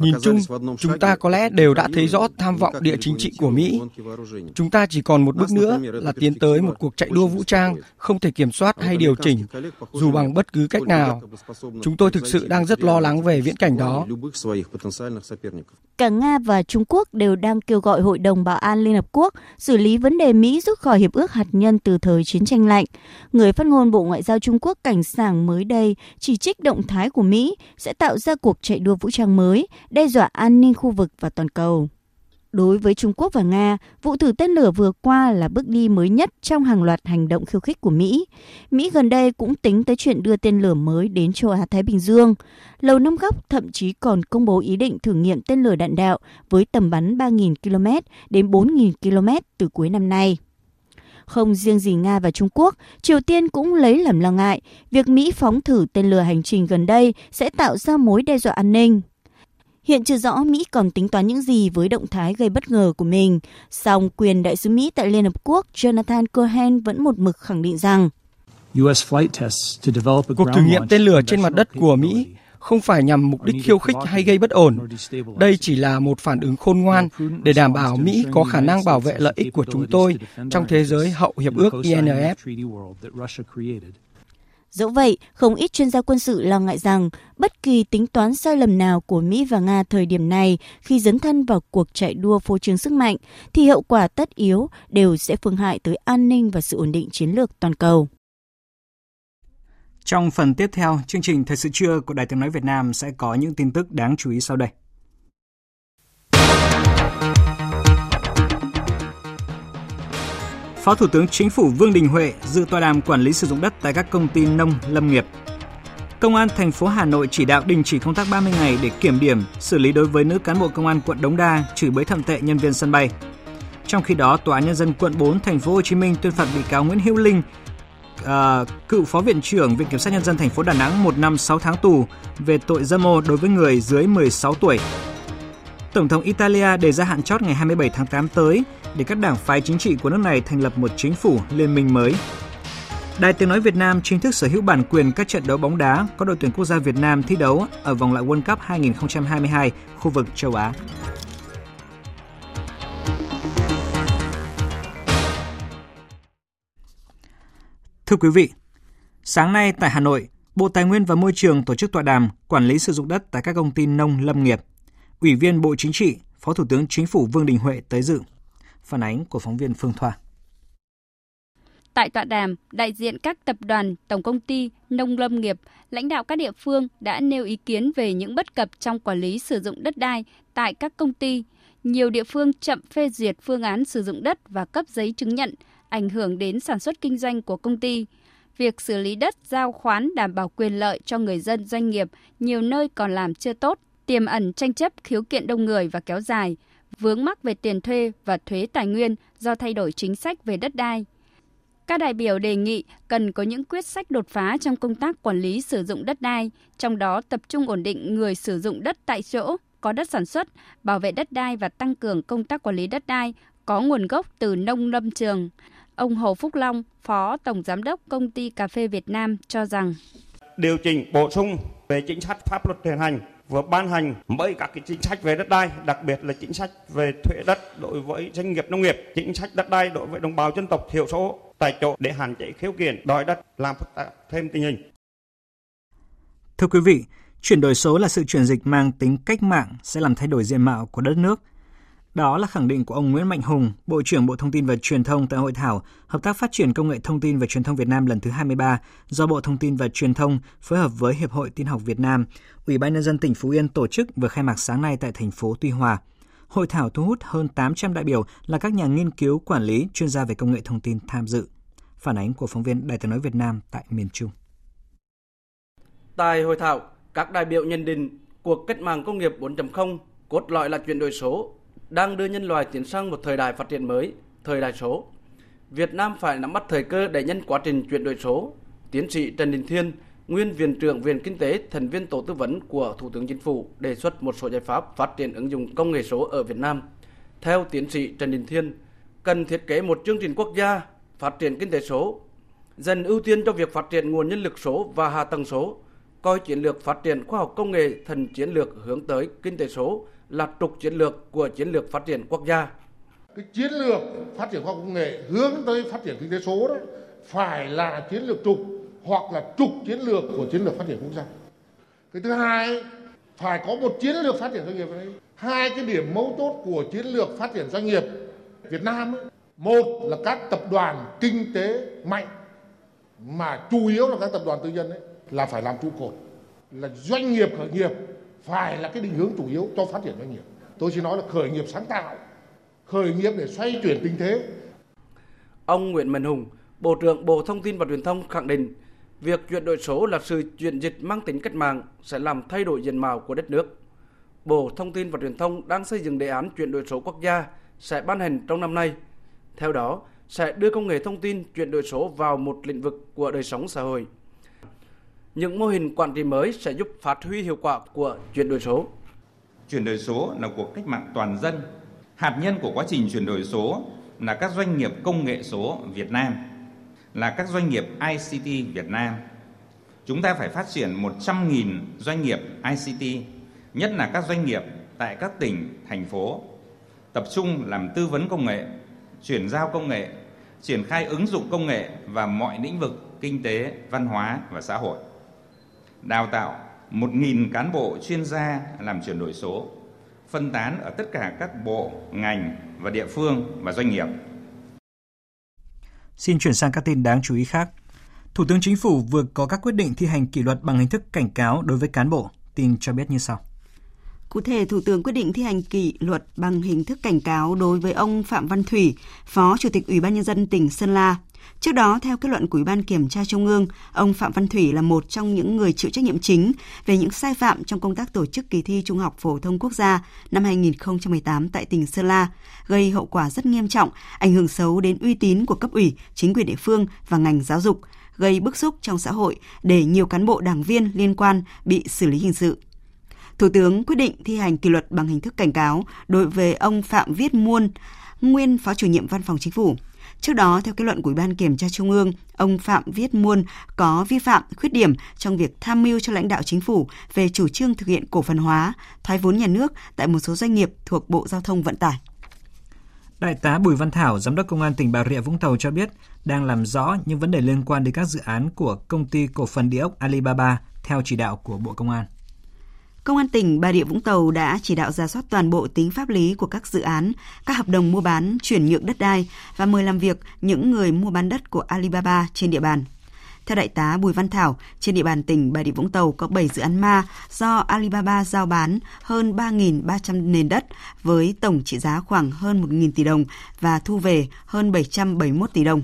Nhìn chung, chúng ta có lẽ đều đã thấy rõ tham vọng địa chính trị của Mỹ. Chúng ta chỉ còn một bước nữa là tiến tới một cuộc chạy đua vũ trang không thể kiểm soát hay điều chỉnh, dù bằng bất cứ cách nào. Chúng tôi thực sự đang rất lo lắng về viễn cảnh đó. Cả Nga và Trung Quốc đều đang kêu gọi Hội đồng Bảo an Liên Hợp Quốc xử lý vấn đề Mỹ rút khỏi Hiệp ước Hạt nhân từ thời chiến tranh lạnh. Người phát ngôn Bộ Ngoại giao Trung Quốc cảnh sảng mới đây chỉ trích động thái của Mỹ sẽ tạo ra cuộc chạy đua vũ trang mới, đe dọa an ninh khu vực và toàn cầu. Đối với Trung Quốc và Nga, vụ thử tên lửa vừa qua là bước đi mới nhất trong hàng loạt hành động khiêu khích của Mỹ. Mỹ gần đây cũng tính tới chuyện đưa tên lửa mới đến châu Á-Thái Bình Dương. Lầu Năm Góc thậm chí còn công bố ý định thử nghiệm tên lửa đạn đạo với tầm bắn 3.000 km đến 4.000 km từ cuối năm nay. Không riêng gì Nga và Trung Quốc, Triều Tiên cũng lấy làm lo ngại việc Mỹ phóng thử tên lửa hành trình gần đây sẽ tạo ra mối đe dọa an ninh. Hiện chưa rõ Mỹ còn tính toán những gì với động thái gây bất ngờ của mình, song quyền đại sứ Mỹ tại Liên Hợp Quốc Jonathan Cohen vẫn một mực khẳng định rằng Cuộc thử nghiệm tên lửa trên mặt đất của Mỹ không phải nhằm mục đích khiêu khích hay gây bất ổn. Đây chỉ là một phản ứng khôn ngoan để đảm bảo Mỹ có khả năng bảo vệ lợi ích của chúng tôi trong thế giới hậu hiệp ước INF. Dẫu vậy, không ít chuyên gia quân sự lo ngại rằng bất kỳ tính toán sai lầm nào của Mỹ và Nga thời điểm này khi dấn thân vào cuộc chạy đua phô trương sức mạnh thì hậu quả tất yếu đều sẽ phương hại tới an ninh và sự ổn định chiến lược toàn cầu. Trong phần tiếp theo, chương trình Thời sự trưa của Đài Tiếng Nói Việt Nam sẽ có những tin tức đáng chú ý sau đây. Phó Thủ tướng Chính phủ Vương Đình Huệ dự tọa đàm quản lý sử dụng đất tại các công ty nông lâm nghiệp. Công an thành phố Hà Nội chỉ đạo đình chỉ công tác 30 ngày để kiểm điểm, xử lý đối với nữ cán bộ công an quận Đống Đa chửi bới thậm tệ nhân viên sân bay. Trong khi đó, Tòa án nhân dân quận 4 thành phố Hồ Chí Minh tuyên phạt bị cáo Nguyễn Hữu Linh, uh, cựu phó viện trưởng Viện kiểm sát nhân dân thành phố Đà Nẵng 1 năm 6 tháng tù về tội dâm ô đối với người dưới 16 tuổi. Tổng thống Italia đề ra hạn chót ngày 27 tháng 8 tới để các đảng phái chính trị của nước này thành lập một chính phủ liên minh mới. Đài Tiếng Nói Việt Nam chính thức sở hữu bản quyền các trận đấu bóng đá có đội tuyển quốc gia Việt Nam thi đấu ở vòng loại World Cup 2022 khu vực châu Á. Thưa quý vị, sáng nay tại Hà Nội, Bộ Tài nguyên và Môi trường tổ chức tọa đàm quản lý sử dụng đất tại các công ty nông lâm nghiệp. Ủy viên Bộ Chính trị, Phó Thủ tướng Chính phủ Vương Đình Huệ tới dự. Phản ánh của phóng viên Phương Thoa. Tại tọa đàm, đại diện các tập đoàn, tổng công ty, nông lâm nghiệp, lãnh đạo các địa phương đã nêu ý kiến về những bất cập trong quản lý sử dụng đất đai tại các công ty. Nhiều địa phương chậm phê duyệt phương án sử dụng đất và cấp giấy chứng nhận, ảnh hưởng đến sản xuất kinh doanh của công ty. Việc xử lý đất giao khoán đảm bảo quyền lợi cho người dân doanh nghiệp nhiều nơi còn làm chưa tốt, tiềm ẩn tranh chấp khiếu kiện đông người và kéo dài, vướng mắc về tiền thuê và thuế tài nguyên do thay đổi chính sách về đất đai. Các đại biểu đề nghị cần có những quyết sách đột phá trong công tác quản lý sử dụng đất đai, trong đó tập trung ổn định người sử dụng đất tại chỗ, có đất sản xuất, bảo vệ đất đai và tăng cường công tác quản lý đất đai có nguồn gốc từ nông lâm trường. Ông Hồ Phúc Long, Phó Tổng Giám đốc Công ty Cà phê Việt Nam cho rằng Điều chỉnh bổ sung về chính sách pháp luật hiện hành vừa ban hành mới các cái chính sách về đất đai, đặc biệt là chính sách về thuế đất đối với doanh nghiệp nông nghiệp, chính sách đất đai đối với đồng bào dân tộc thiểu số tại chỗ để hạn chế khiếu kiện đòi đất làm phức tạp thêm tình hình. Thưa quý vị, chuyển đổi số là sự chuyển dịch mang tính cách mạng sẽ làm thay đổi diện mạo của đất nước. Đó là khẳng định của ông Nguyễn Mạnh Hùng, Bộ trưởng Bộ Thông tin và Truyền thông tại hội thảo Hợp tác phát triển công nghệ thông tin và truyền thông Việt Nam lần thứ 23 do Bộ Thông tin và Truyền thông phối hợp với Hiệp hội Tin học Việt Nam, Ủy ban nhân dân tỉnh Phú Yên tổ chức vừa khai mạc sáng nay tại thành phố Tuy Hòa. Hội thảo thu hút hơn 800 đại biểu là các nhà nghiên cứu, quản lý, chuyên gia về công nghệ thông tin tham dự. Phản ánh của phóng viên Đài tiếng nói Việt Nam tại miền Trung. Tại hội thảo, các đại biểu nhận định cuộc cách mạng công nghiệp 4.0 cốt lõi là chuyển đổi số đang đưa nhân loại tiến sang một thời đại phát triển mới, thời đại số. Việt Nam phải nắm bắt thời cơ để nhân quá trình chuyển đổi số. Tiến sĩ Trần Đình Thiên, nguyên viện trưởng Viện Kinh tế, thành viên tổ tư vấn của Thủ tướng Chính phủ đề xuất một số giải pháp phát triển ứng dụng công nghệ số ở Việt Nam. Theo tiến sĩ Trần Đình Thiên, cần thiết kế một chương trình quốc gia phát triển kinh tế số, dần ưu tiên cho việc phát triển nguồn nhân lực số và hạ tầng số, coi chiến lược phát triển khoa học công nghệ thành chiến lược hướng tới kinh tế số là trục chiến lược của chiến lược phát triển quốc gia. Cái chiến lược phát triển khoa học công nghệ hướng tới phát triển kinh tế số đó phải là chiến lược trục hoặc là trục chiến lược của chiến lược phát triển quốc gia. Cái thứ hai phải có một chiến lược phát triển doanh nghiệp đấy. Hai cái điểm mấu chốt của chiến lược phát triển doanh nghiệp Việt Nam ấy, một là các tập đoàn kinh tế mạnh mà chủ yếu là các tập đoàn tư nhân ấy là phải làm trụ cột là doanh nghiệp khởi nghiệp phải là cái định hướng chủ yếu cho phát triển doanh nghiệp tôi chỉ nói là khởi nghiệp sáng tạo khởi nghiệp để xoay chuyển tình thế ông Nguyễn Mạnh Hùng Bộ trưởng Bộ Thông tin và Truyền thông khẳng định việc chuyển đổi số là sự chuyển dịch mang tính cách mạng sẽ làm thay đổi diện mạo của đất nước. Bộ Thông tin và Truyền thông đang xây dựng đề án chuyển đổi số quốc gia sẽ ban hành trong năm nay. Theo đó, sẽ đưa công nghệ thông tin chuyển đổi số vào một lĩnh vực của đời sống xã hội. Những mô hình quản trị mới sẽ giúp phát huy hiệu quả của chuyển đổi số. Chuyển đổi số là cuộc cách mạng toàn dân. Hạt nhân của quá trình chuyển đổi số là các doanh nghiệp công nghệ số Việt Nam, là các doanh nghiệp ICT Việt Nam. Chúng ta phải phát triển 100.000 doanh nghiệp ICT, nhất là các doanh nghiệp tại các tỉnh, thành phố, tập trung làm tư vấn công nghệ, chuyển giao công nghệ, triển khai ứng dụng công nghệ vào mọi lĩnh vực kinh tế, văn hóa và xã hội. Đào tạo 1.000 cán bộ chuyên gia làm chuyển đổi số, phân tán ở tất cả các bộ, ngành và địa phương và doanh nghiệp. Xin chuyển sang các tin đáng chú ý khác. Thủ tướng Chính phủ vừa có các quyết định thi hành kỷ luật bằng hình thức cảnh cáo đối với cán bộ. Tin cho biết như sau. Cụ thể, Thủ tướng quyết định thi hành kỷ luật bằng hình thức cảnh cáo đối với ông Phạm Văn Thủy, Phó Chủ tịch Ủy ban Nhân dân tỉnh Sơn La. Trước đó, theo kết luận của Ủy ban Kiểm tra Trung ương, ông Phạm Văn Thủy là một trong những người chịu trách nhiệm chính về những sai phạm trong công tác tổ chức kỳ thi Trung học Phổ thông Quốc gia năm 2018 tại tỉnh Sơn La, gây hậu quả rất nghiêm trọng, ảnh hưởng xấu đến uy tín của cấp ủy, chính quyền địa phương và ngành giáo dục, gây bức xúc trong xã hội để nhiều cán bộ đảng viên liên quan bị xử lý hình sự. Thủ tướng quyết định thi hành kỷ luật bằng hình thức cảnh cáo đối với ông Phạm Viết Muôn, nguyên Phó chủ nhiệm Văn phòng Chính phủ. Trước đó, theo kết luận của Ủy ban Kiểm tra Trung ương, ông Phạm Viết Muôn có vi phạm, khuyết điểm trong việc tham mưu cho lãnh đạo chính phủ về chủ trương thực hiện cổ phần hóa, thoái vốn nhà nước tại một số doanh nghiệp thuộc Bộ Giao thông Vận tải. Đại tá Bùi Văn Thảo, Giám đốc Công an tỉnh Bà Rịa Vũng Tàu cho biết đang làm rõ những vấn đề liên quan đến các dự án của công ty cổ phần địa ốc Alibaba theo chỉ đạo của Bộ Công an. Công an tỉnh Bà Rịa Vũng Tàu đã chỉ đạo ra soát toàn bộ tính pháp lý của các dự án, các hợp đồng mua bán, chuyển nhượng đất đai và mời làm việc những người mua bán đất của Alibaba trên địa bàn. Theo đại tá Bùi Văn Thảo, trên địa bàn tỉnh Bà Rịa Vũng Tàu có 7 dự án ma do Alibaba giao bán hơn 3.300 nền đất với tổng trị giá khoảng hơn 1.000 tỷ đồng và thu về hơn 771 tỷ đồng.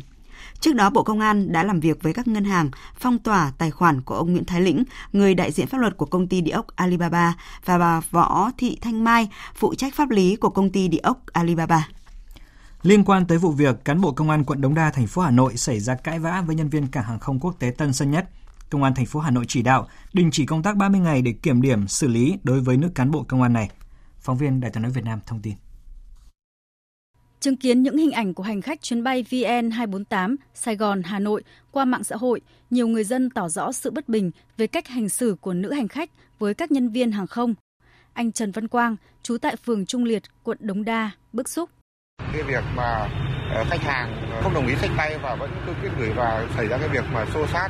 Trước đó, Bộ Công an đã làm việc với các ngân hàng phong tỏa tài khoản của ông Nguyễn Thái Lĩnh, người đại diện pháp luật của công ty địa ốc Alibaba và bà Võ Thị Thanh Mai, phụ trách pháp lý của công ty địa ốc Alibaba. Liên quan tới vụ việc cán bộ công an quận Đống Đa, thành phố Hà Nội xảy ra cãi vã với nhân viên cảng hàng không quốc tế Tân Sơn Nhất, Công an thành phố Hà Nội chỉ đạo đình chỉ công tác 30 ngày để kiểm điểm xử lý đối với nữ cán bộ công an này. Phóng viên Đài tiếng nói Việt Nam thông tin. Chứng kiến những hình ảnh của hành khách chuyến bay VN248 Sài Gòn Hà Nội qua mạng xã hội, nhiều người dân tỏ rõ sự bất bình về cách hành xử của nữ hành khách với các nhân viên hàng không. Anh Trần Văn Quang, trú tại phường Trung Liệt, quận Đống Đa, bức xúc. Cái việc mà ờ, khách hàng không đồng ý sách tay và vẫn cứ quyết gửi và xảy ra cái việc mà xô sát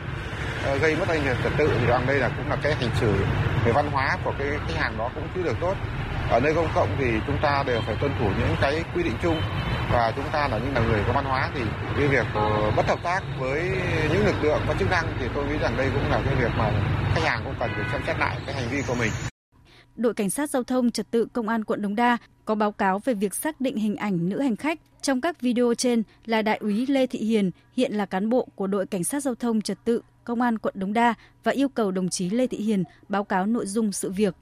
ờ, gây mất an ninh trật tự thì rằng đây là cũng là cái hành xử về văn hóa của cái khách hàng đó cũng chưa được tốt ở nơi công cộng thì chúng ta đều phải tuân thủ những cái quy định chung và chúng ta là những là người có văn hóa thì cái việc ờ, bất hợp tác với những lực lượng có chức năng thì tôi nghĩ rằng đây cũng là cái việc mà khách hàng cũng cần phải xem xét lại cái hành vi của mình. Đội Cảnh sát Giao thông Trật tự Công an quận Đống Đa có báo cáo về việc xác định hình ảnh nữ hành khách trong các video trên là Đại úy Lê Thị Hiền, hiện là cán bộ của đội Cảnh sát Giao thông Trật tự Công an quận Đống Đa và yêu cầu đồng chí Lê Thị Hiền báo cáo nội dung sự việc.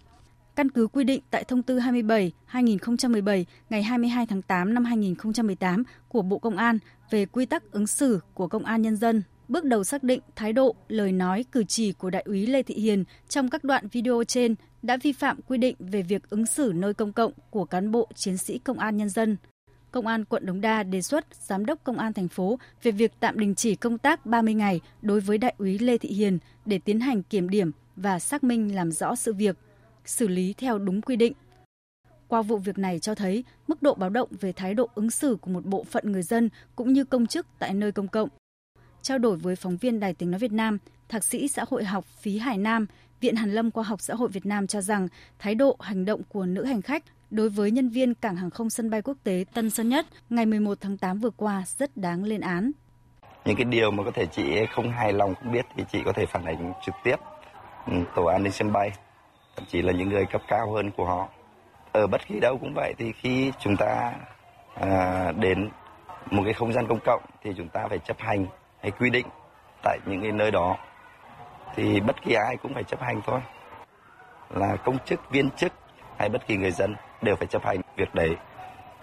Căn cứ quy định tại Thông tư 27-2017 ngày 22 tháng 8 năm 2018 của Bộ Công an về quy tắc ứng xử của Công an Nhân dân, bước đầu xác định thái độ, lời nói, cử chỉ của Đại úy Lê Thị Hiền trong các đoạn video trên đã vi phạm quy định về việc ứng xử nơi công cộng của cán bộ chiến sĩ Công an Nhân dân. Công an quận Đống Đa đề xuất Giám đốc Công an thành phố về việc tạm đình chỉ công tác 30 ngày đối với Đại úy Lê Thị Hiền để tiến hành kiểm điểm và xác minh làm rõ sự việc, xử lý theo đúng quy định. Qua vụ việc này cho thấy mức độ báo động về thái độ ứng xử của một bộ phận người dân cũng như công chức tại nơi công cộng. Trao đổi với phóng viên Đài Tiếng Nói Việt Nam, Thạc sĩ xã hội học Phí Hải Nam, Viện Hàn Lâm Khoa học Xã hội Việt Nam cho rằng thái độ hành động của nữ hành khách đối với nhân viên cảng hàng không sân bay quốc tế Tân Sơn Nhất ngày 11 tháng 8 vừa qua rất đáng lên án. Những cái điều mà có thể chị không hài lòng không biết thì chị có thể phản ánh trực tiếp ừ, tổ an ninh sân bay, chỉ là những người cấp cao hơn của họ. Ở bất kỳ đâu cũng vậy thì khi chúng ta à, đến một cái không gian công cộng thì chúng ta phải chấp hành hay quy định tại những cái nơi đó thì bất kỳ ai cũng phải chấp hành thôi là công chức viên chức hay bất kỳ người dân đều phải chấp hành việc đấy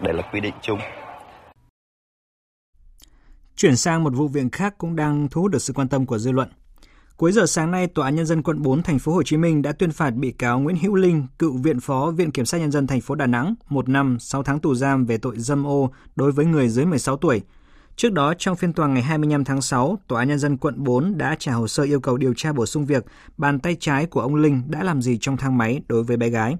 đây là quy định chung Chuyển sang một vụ việc khác cũng đang thu hút được sự quan tâm của dư luận. Cuối giờ sáng nay, Tòa án nhân dân quận 4 thành phố Hồ Chí Minh đã tuyên phạt bị cáo Nguyễn Hữu Linh, cựu viện phó Viện kiểm sát nhân dân thành phố Đà Nẵng, một năm 6 tháng tù giam về tội dâm ô đối với người dưới 16 tuổi. Trước đó, trong phiên tòa ngày 25 tháng 6, Tòa án Nhân dân quận 4 đã trả hồ sơ yêu cầu điều tra bổ sung việc bàn tay trái của ông Linh đã làm gì trong thang máy đối với bé gái.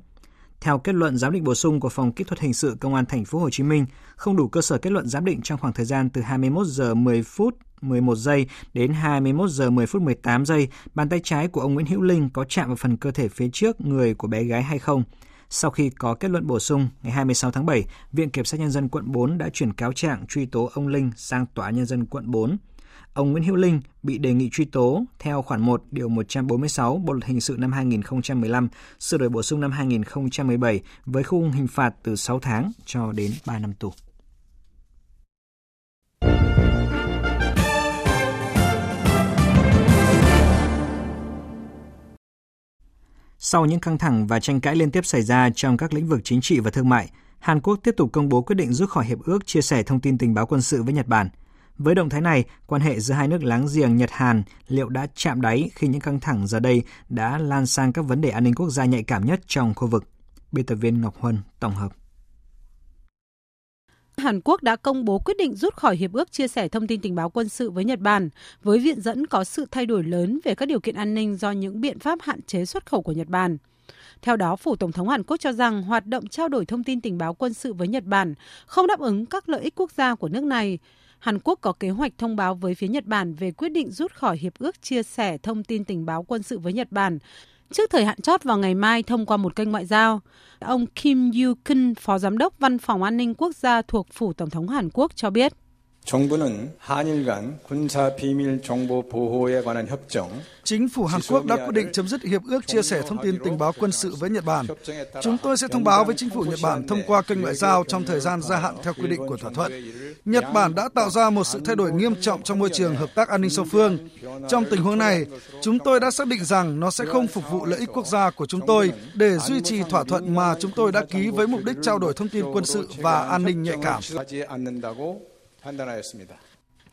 Theo kết luận giám định bổ sung của Phòng Kỹ thuật Hình sự Công an thành phố Hồ Chí Minh, không đủ cơ sở kết luận giám định trong khoảng thời gian từ 21 giờ 10 phút 11 giây đến 21 giờ 10 phút 18 giây, bàn tay trái của ông Nguyễn Hữu Linh có chạm vào phần cơ thể phía trước người của bé gái hay không. Sau khi có kết luận bổ sung, ngày 26 tháng 7, Viện Kiểm sát Nhân dân quận 4 đã chuyển cáo trạng truy tố ông Linh sang Tòa Nhân dân quận 4. Ông Nguyễn Hữu Linh bị đề nghị truy tố theo khoản 1 điều 146 Bộ luật hình sự năm 2015, sửa đổi bổ sung năm 2017 với khung hình phạt từ 6 tháng cho đến 3 năm tù. Sau những căng thẳng và tranh cãi liên tiếp xảy ra trong các lĩnh vực chính trị và thương mại, Hàn Quốc tiếp tục công bố quyết định rút khỏi hiệp ước chia sẻ thông tin tình báo quân sự với Nhật Bản. Với động thái này, quan hệ giữa hai nước láng giềng Nhật-Hàn liệu đã chạm đáy khi những căng thẳng giờ đây đã lan sang các vấn đề an ninh quốc gia nhạy cảm nhất trong khu vực. Biên tập viên Ngọc Huân tổng hợp. Hàn Quốc đã công bố quyết định rút khỏi hiệp ước chia sẻ thông tin tình báo quân sự với Nhật Bản, với viện dẫn có sự thay đổi lớn về các điều kiện an ninh do những biện pháp hạn chế xuất khẩu của Nhật Bản. Theo đó, Phủ Tổng thống Hàn Quốc cho rằng hoạt động trao đổi thông tin tình báo quân sự với Nhật Bản không đáp ứng các lợi ích quốc gia của nước này. Hàn Quốc có kế hoạch thông báo với phía Nhật Bản về quyết định rút khỏi hiệp ước chia sẻ thông tin tình báo quân sự với Nhật Bản trước thời hạn chót vào ngày mai thông qua một kênh ngoại giao. Ông Kim Yu-kun, Phó Giám đốc Văn phòng An ninh Quốc gia thuộc Phủ Tổng thống Hàn Quốc cho biết. 정부는 한일 간 군사 비밀 정보 보호에 관한 협정 Chính phủ Hàn Quốc đã quyết định chấm dứt hiệp ước chia sẻ thông tin tình báo quân sự với Nhật Bản. Chúng tôi sẽ thông báo với chính phủ Nhật Bản thông qua kênh ngoại giao trong thời gian gia hạn theo quy định của thỏa thuận. Nhật Bản đã tạo ra một sự thay đổi nghiêm trọng trong môi trường hợp tác an ninh song phương. Trong tình huống này, chúng tôi đã xác định rằng nó sẽ không phục vụ lợi ích quốc gia của chúng tôi để duy trì thỏa thuận mà chúng tôi đã ký với mục đích trao đổi thông tin quân sự và an ninh nhạy cảm. 판단하였습니다.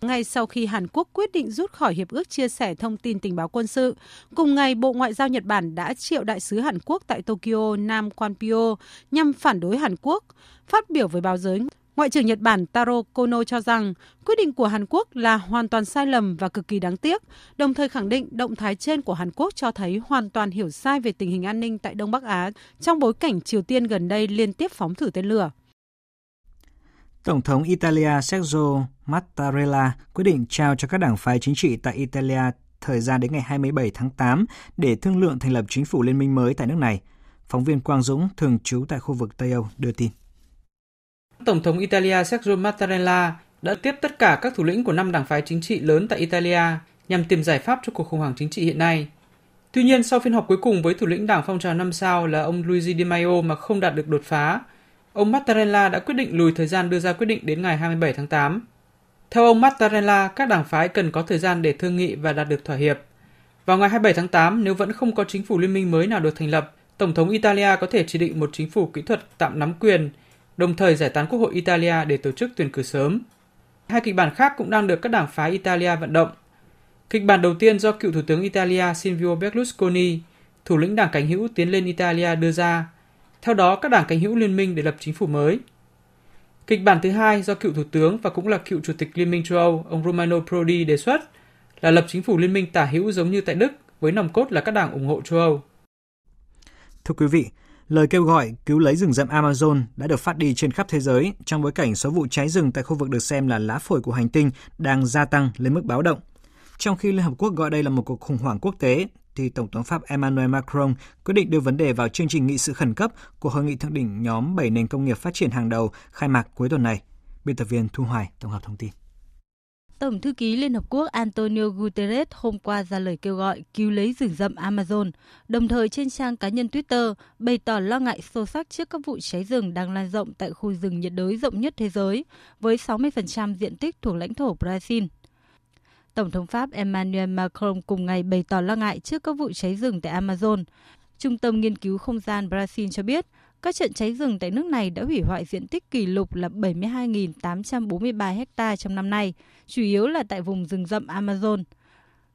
Ngay sau khi Hàn Quốc quyết định rút khỏi hiệp ước chia sẻ thông tin tình báo quân sự, cùng ngày Bộ Ngoại giao Nhật Bản đã triệu đại sứ Hàn Quốc tại Tokyo Nam Kwanpyo nhằm phản đối Hàn Quốc. Phát biểu với báo giới, Ngoại trưởng Nhật Bản Taro Kono cho rằng quyết định của Hàn Quốc là hoàn toàn sai lầm và cực kỳ đáng tiếc, đồng thời khẳng định động thái trên của Hàn Quốc cho thấy hoàn toàn hiểu sai về tình hình an ninh tại Đông Bắc Á trong bối cảnh Triều Tiên gần đây liên tiếp phóng thử tên lửa. Tổng thống Italia Sergio Mattarella quyết định trao cho các đảng phái chính trị tại Italia thời gian đến ngày 27 tháng 8 để thương lượng thành lập chính phủ liên minh mới tại nước này. Phóng viên Quang Dũng, thường trú tại khu vực Tây Âu, đưa tin. Tổng thống Italia Sergio Mattarella đã tiếp tất cả các thủ lĩnh của năm đảng phái chính trị lớn tại Italia nhằm tìm giải pháp cho cuộc khủng hoảng chính trị hiện nay. Tuy nhiên, sau phiên họp cuối cùng với thủ lĩnh đảng phong trào năm sao là ông Luigi Di Maio mà không đạt được đột phá, ông Mattarella đã quyết định lùi thời gian đưa ra quyết định đến ngày 27 tháng 8. Theo ông Mattarella, các đảng phái cần có thời gian để thương nghị và đạt được thỏa hiệp. Vào ngày 27 tháng 8, nếu vẫn không có chính phủ liên minh mới nào được thành lập, Tổng thống Italia có thể chỉ định một chính phủ kỹ thuật tạm nắm quyền, đồng thời giải tán Quốc hội Italia để tổ chức tuyển cử sớm. Hai kịch bản khác cũng đang được các đảng phái Italia vận động. Kịch bản đầu tiên do cựu Thủ tướng Italia Silvio Berlusconi, thủ lĩnh đảng cánh hữu tiến lên Italia đưa ra, theo đó, các đảng cánh hữu liên minh để lập chính phủ mới. Kịch bản thứ hai do cựu thủ tướng và cũng là cựu chủ tịch Liên minh châu Âu ông Romano Prodi đề xuất là lập chính phủ liên minh tả hữu giống như tại Đức với nòng cốt là các đảng ủng hộ châu Âu. Thưa quý vị, lời kêu gọi cứu lấy rừng rậm Amazon đã được phát đi trên khắp thế giới trong bối cảnh số vụ cháy rừng tại khu vực được xem là lá phổi của hành tinh đang gia tăng lên mức báo động. Trong khi Liên Hợp Quốc gọi đây là một cuộc khủng hoảng quốc tế, thì Tổng thống Pháp Emmanuel Macron quyết định đưa vấn đề vào chương trình nghị sự khẩn cấp của hội nghị thượng đỉnh nhóm 7 nền công nghiệp phát triển hàng đầu khai mạc cuối tuần này. Biên tập viên Thu Hoài tổng hợp thông tin. Tổng thư ký Liên Hợp Quốc Antonio Guterres hôm qua ra lời kêu gọi cứu lấy rừng rậm Amazon, đồng thời trên trang cá nhân Twitter bày tỏ lo ngại sâu sắc trước các vụ cháy rừng đang lan rộng tại khu rừng nhiệt đới rộng nhất thế giới, với 60% diện tích thuộc lãnh thổ Brazil. Tổng thống Pháp Emmanuel Macron cùng ngày bày tỏ lo ngại trước các vụ cháy rừng tại Amazon. Trung tâm Nghiên cứu Không gian Brazil cho biết, các trận cháy rừng tại nước này đã hủy hoại diện tích kỷ lục là 72.843 ha trong năm nay, chủ yếu là tại vùng rừng rậm Amazon.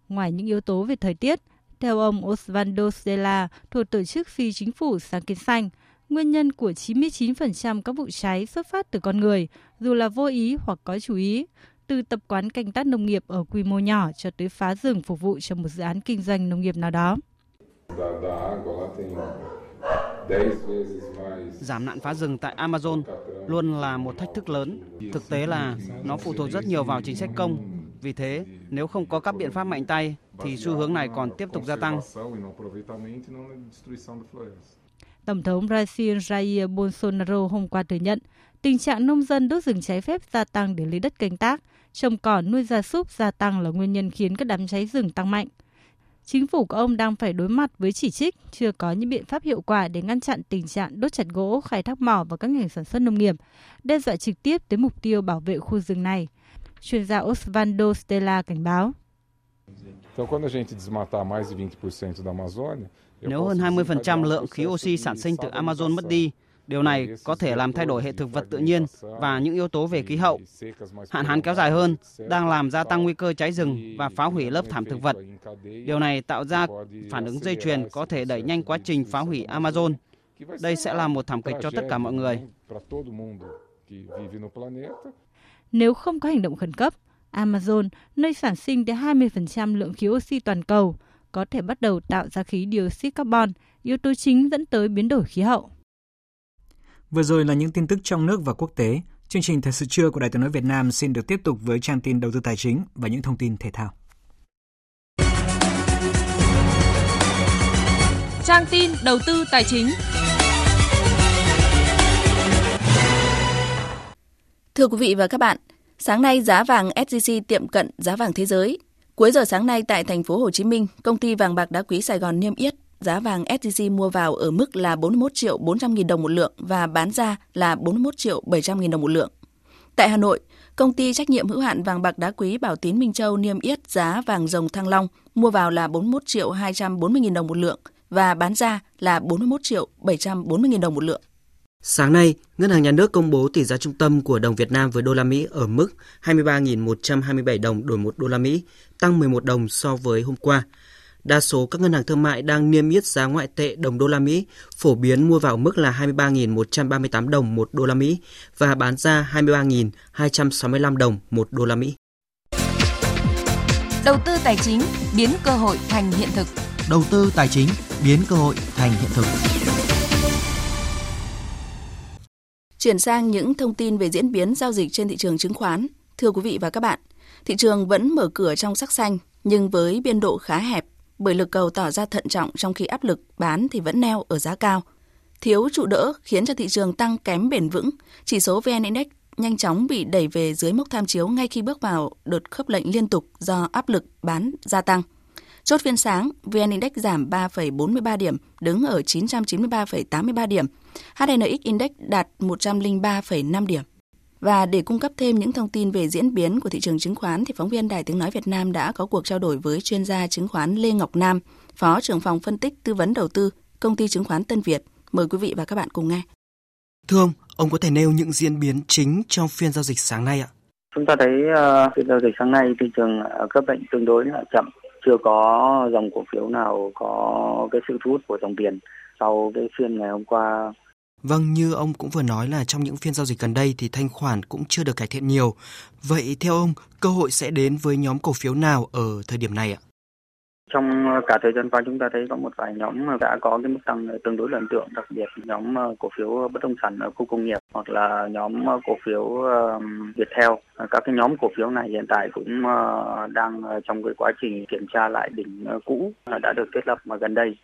Ngoài những yếu tố về thời tiết, theo ông Osvaldo Stella thuộc tổ chức phi chính phủ Sáng kiến xanh, nguyên nhân của 99% các vụ cháy xuất phát từ con người, dù là vô ý hoặc có chủ ý, từ tập quán canh tác nông nghiệp ở quy mô nhỏ cho tới phá rừng phục vụ cho một dự án kinh doanh nông nghiệp nào đó. Giảm nạn phá rừng tại Amazon luôn là một thách thức lớn. Thực tế là nó phụ thuộc rất nhiều vào chính sách công. Vì thế, nếu không có các biện pháp mạnh tay, thì xu hướng này còn tiếp tục gia tăng. Tổng thống Brazil Jair Bolsonaro hôm qua thừa nhận tình trạng nông dân đốt rừng trái phép gia tăng để lấy đất canh tác, trồng cỏ nuôi gia súc gia tăng là nguyên nhân khiến các đám cháy rừng tăng mạnh. Chính phủ của ông đang phải đối mặt với chỉ trích chưa có những biện pháp hiệu quả để ngăn chặn tình trạng đốt chặt gỗ, khai thác mỏ và các ngành sản xuất nông nghiệp, đe dọa trực tiếp tới mục tiêu bảo vệ khu rừng này. Chuyên gia Osvaldo Stella cảnh báo. Nếu hơn 20% lượng khí oxy sản sinh từ Amazon mất đi, Điều này có thể làm thay đổi hệ thực vật tự nhiên và những yếu tố về khí hậu. Hạn hán kéo dài hơn đang làm gia tăng nguy cơ cháy rừng và phá hủy lớp thảm thực vật. Điều này tạo ra phản ứng dây chuyền có thể đẩy nhanh quá trình phá hủy Amazon. Đây sẽ là một thảm kịch cho tất cả mọi người. Nếu không có hành động khẩn cấp, Amazon, nơi sản sinh đến 20% lượng khí oxy toàn cầu, có thể bắt đầu tạo ra khí dioxide carbon, yếu tố chính dẫn tới biến đổi khí hậu. Vừa rồi là những tin tức trong nước và quốc tế. Chương trình Thời sự trưa của Đài tiếng nói Việt Nam xin được tiếp tục với trang tin đầu tư tài chính và những thông tin thể thao. Trang tin đầu tư tài chính. Thưa quý vị và các bạn, sáng nay giá vàng SJC tiệm cận giá vàng thế giới. Cuối giờ sáng nay tại thành phố Hồ Chí Minh, công ty vàng bạc đá quý Sài Gòn niêm yết giá vàng SJC mua vào ở mức là 41 triệu 400 nghìn đồng một lượng và bán ra là 41 triệu 700 nghìn đồng một lượng. Tại Hà Nội, công ty trách nhiệm hữu hạn vàng bạc đá quý Bảo Tín Minh Châu niêm yết giá vàng rồng Thăng Long mua vào là 41 triệu 240 nghìn đồng một lượng và bán ra là 41 triệu 740 nghìn đồng một lượng. Sáng nay, Ngân hàng Nhà nước công bố tỷ giá trung tâm của đồng Việt Nam với đô la Mỹ ở mức 23.127 đồng đổi 1 đô la Mỹ, tăng 11 đồng so với hôm qua. Đa số các ngân hàng thương mại đang niêm yết giá ngoại tệ đồng đô la Mỹ, phổ biến mua vào mức là 23.138 đồng một đô la Mỹ và bán ra 23.265 đồng một đô la Mỹ. Đầu tư tài chính biến cơ hội thành hiện thực. Đầu tư tài chính biến cơ hội thành hiện thực. Chuyển sang những thông tin về diễn biến giao dịch trên thị trường chứng khoán. Thưa quý vị và các bạn, thị trường vẫn mở cửa trong sắc xanh nhưng với biên độ khá hẹp bởi lực cầu tỏ ra thận trọng trong khi áp lực bán thì vẫn neo ở giá cao. Thiếu trụ đỡ khiến cho thị trường tăng kém bền vững, chỉ số VN Index nhanh chóng bị đẩy về dưới mốc tham chiếu ngay khi bước vào đợt khớp lệnh liên tục do áp lực bán gia tăng. Chốt phiên sáng, VN Index giảm 3,43 điểm, đứng ở 993,83 điểm. HNX Index đạt 103,5 điểm. Và để cung cấp thêm những thông tin về diễn biến của thị trường chứng khoán thì phóng viên Đài Tiếng Nói Việt Nam đã có cuộc trao đổi với chuyên gia chứng khoán Lê Ngọc Nam, Phó trưởng phòng phân tích tư vấn đầu tư, công ty chứng khoán Tân Việt. Mời quý vị và các bạn cùng nghe. Thưa ông, ông có thể nêu những diễn biến chính trong phiên giao dịch sáng nay ạ? Chúng ta thấy uh, phiên giao dịch sáng nay thị trường uh, cấp lệnh tương đối là chậm, chưa có dòng cổ phiếu nào có cái sự thu hút của dòng tiền sau cái phiên ngày hôm qua Vâng, như ông cũng vừa nói là trong những phiên giao dịch gần đây thì thanh khoản cũng chưa được cải thiện nhiều. Vậy theo ông, cơ hội sẽ đến với nhóm cổ phiếu nào ở thời điểm này ạ? Trong ờ, cả thời gian qua chúng ta thấy có một vài nhóm đã có cái mức tăng tương đối là ấn tượng, đặc biệt nhóm ờ, cổ phiếu ờ, bất động sản ở khu công nghiệp hoặc là nhóm cổ phiếu Viettel. Các cái nhóm cổ phiếu này hiện tại cũng đang trong cái quá trình kiểm tra lại đỉnh cũ đã được thiết lập mà gần đây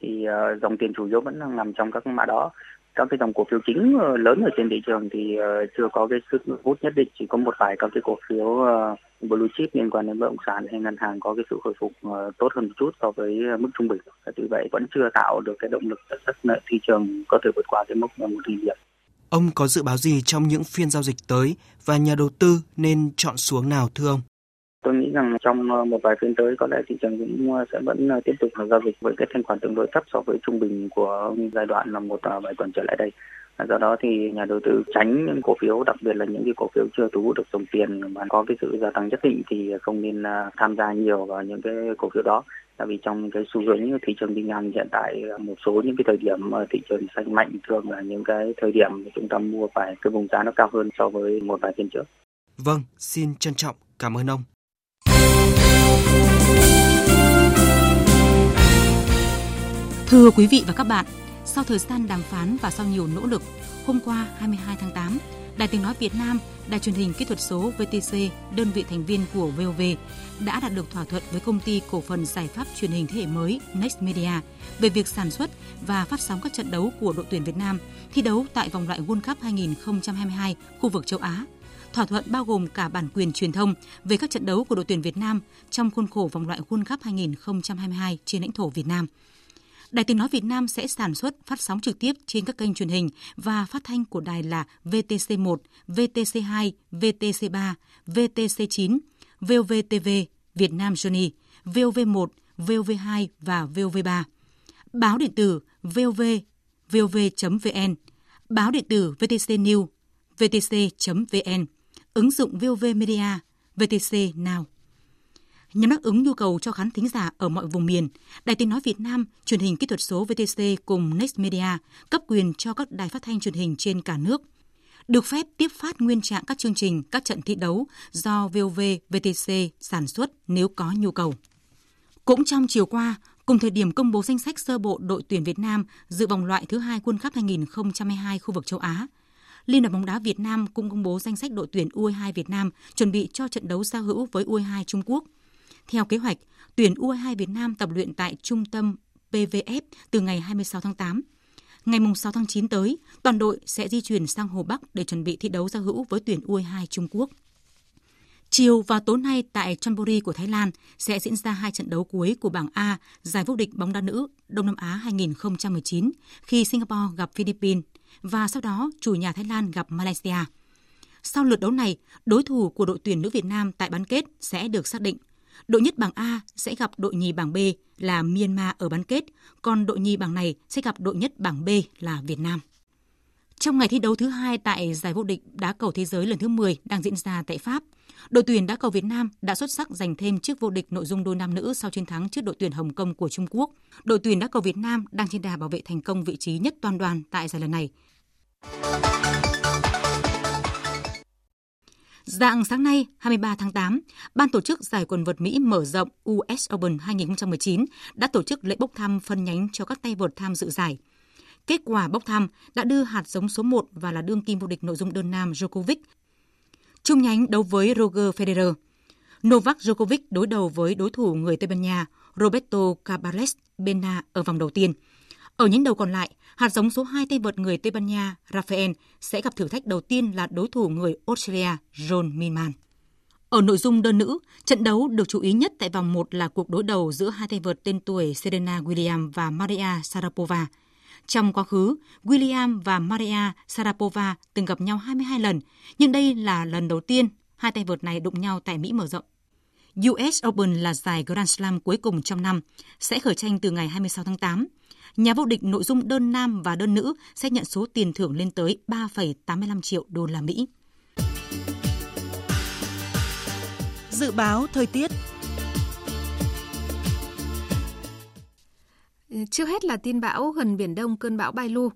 thì dòng tiền chủ yếu vẫn đang nằm trong các mã đó các cái dòng cổ phiếu chính ờ, lớn ở trên thị trường thì ờ, chưa có cái sức hút nhất định, chỉ có một vài các cái cổ phiếu ờ, blue chip liên quan đến bất động sản hay ngân hàng có cái sự hồi phục tốt hơn một chút so với mức trung bình tuy vậy vẫn chưa tạo được cái động lực rất nợ thị trường có thể vượt qua cái mốc một nghìn điểm Ông có dự báo gì trong những phiên giao dịch tới và nhà đầu tư nên chọn xuống nào, thưa ông? Tôi nghĩ rằng trong ờ, một vài phiên tới có lẽ thị trường cũng ờ, sẽ vẫn ờ, tiếp tục giao dịch với cái thanh khoản tương đối thấp so với trung bình của giai đoạn là một vài tuần trở lại đây. Do đó thì nhà đầu tư tránh những cổ phiếu, đặc biệt là những cái cổ phiếu chưa thu hút được dòng tiền mà có cái sự gia tăng nhất định thì không nên tham gia nhiều vào những cái cổ phiếu đó. Tại vì trong cái xu hướng thị trường đi ngang hiện tại một số những cái thời điểm thị trường xanh mạnh thường là những cái thời điểm chúng ta mua phải cái vùng giá nó cao hơn so với một vài phiên trước. Vâng, xin trân trọng cảm ơn ông. Thưa quý vị và các bạn, sau thời gian đàm phán và sau nhiều nỗ lực, hôm qua 22 tháng 8, Đài Tiếng Nói Việt Nam, Đài truyền hình kỹ thuật số VTC, đơn vị thành viên của VOV, đã đạt được thỏa thuận với công ty cổ phần giải pháp truyền hình thế hệ mới Next Media về việc sản xuất và phát sóng các trận đấu của đội tuyển Việt Nam thi đấu tại vòng loại World Cup 2022 khu vực châu Á. Thỏa thuận bao gồm cả bản quyền truyền thông về các trận đấu của đội tuyển Việt Nam trong khuôn khổ vòng loại World Cup 2022 trên lãnh thổ Việt Nam. Đài Tiếng Nói Việt Nam sẽ sản xuất, phát sóng trực tiếp trên các kênh truyền hình và phát thanh của đài là VTC1, VTC2, VTC3, VTC9, VOVTV, Việt Nam Journey, VOV1, VOV2 và VOV3. Báo điện tử VOV, VOV.vn, báo điện tử VTC News, VTC.vn, ứng dụng VOV Media, VTC Now. Nhằm đáp ứng nhu cầu cho khán thính giả ở mọi vùng miền, Đài Tiếng Nói Việt Nam, truyền hình kỹ thuật số VTC cùng Next Media cấp quyền cho các đài phát thanh truyền hình trên cả nước được phép tiếp phát nguyên trạng các chương trình, các trận thi đấu do VOV, VTC sản xuất nếu có nhu cầu. Cũng trong chiều qua, cùng thời điểm công bố danh sách sơ bộ đội tuyển Việt Nam dự vòng loại thứ hai World Cup 2022 khu vực châu Á, Liên đoàn bóng đá Việt Nam cũng công bố danh sách đội tuyển U22 Việt Nam chuẩn bị cho trận đấu giao hữu với U22 Trung Quốc. Theo kế hoạch, tuyển U22 Việt Nam tập luyện tại trung tâm PVF từ ngày 26 tháng 8. Ngày 6 tháng 9 tới, toàn đội sẽ di chuyển sang Hồ Bắc để chuẩn bị thi đấu giao hữu với tuyển U22 Trung Quốc. Chiều và tối nay tại Chonburi của Thái Lan sẽ diễn ra hai trận đấu cuối của bảng A giải vô địch bóng đá nữ Đông Nam Á 2019 khi Singapore gặp Philippines và sau đó chủ nhà Thái Lan gặp Malaysia. Sau lượt đấu này, đối thủ của đội tuyển nữ Việt Nam tại bán kết sẽ được xác định. Đội nhất bảng A sẽ gặp đội nhì bảng B là Myanmar ở bán kết, còn đội nhì bảng này sẽ gặp đội nhất bảng B là Việt Nam. Trong ngày thi đấu thứ hai tại giải vô địch đá cầu thế giới lần thứ 10 đang diễn ra tại Pháp, đội tuyển đá cầu Việt Nam đã xuất sắc giành thêm chiếc vô địch nội dung đôi nam nữ sau chiến thắng trước đội tuyển Hồng Kông của Trung Quốc. Đội tuyển đá cầu Việt Nam đang trên đà bảo vệ thành công vị trí nhất toàn đoàn tại giải lần này. Dạng sáng nay, 23 tháng 8, Ban tổ chức giải quần vợt Mỹ mở rộng US Open 2019 đã tổ chức lễ bốc thăm phân nhánh cho các tay vợt tham dự giải. Kết quả bốc thăm đã đưa hạt giống số 1 và là đương kim vô địch nội dung đơn nam Djokovic. Trung nhánh đấu với Roger Federer. Novak Djokovic đối đầu với đối thủ người Tây Ban Nha Roberto Cabales Bena ở vòng đầu tiên. Ở những đầu còn lại, hạt giống số 2 tay vợt người Tây Ban Nha Rafael sẽ gặp thử thách đầu tiên là đối thủ người Australia John Millman. Ở nội dung đơn nữ, trận đấu được chú ý nhất tại vòng 1 là cuộc đối đầu giữa hai tay vợt tên tuổi Serena Williams và Maria Sharapova. Trong quá khứ, William và Maria Sarapova từng gặp nhau 22 lần, nhưng đây là lần đầu tiên hai tay vợt này đụng nhau tại Mỹ mở rộng. US Open là giải Grand Slam cuối cùng trong năm, sẽ khởi tranh từ ngày 26 tháng 8 nhà vô địch nội dung đơn nam và đơn nữ sẽ nhận số tiền thưởng lên tới 3,85 triệu đô la Mỹ. Dự báo thời tiết Trước hết là tin bão gần Biển Đông cơn bão Bailu.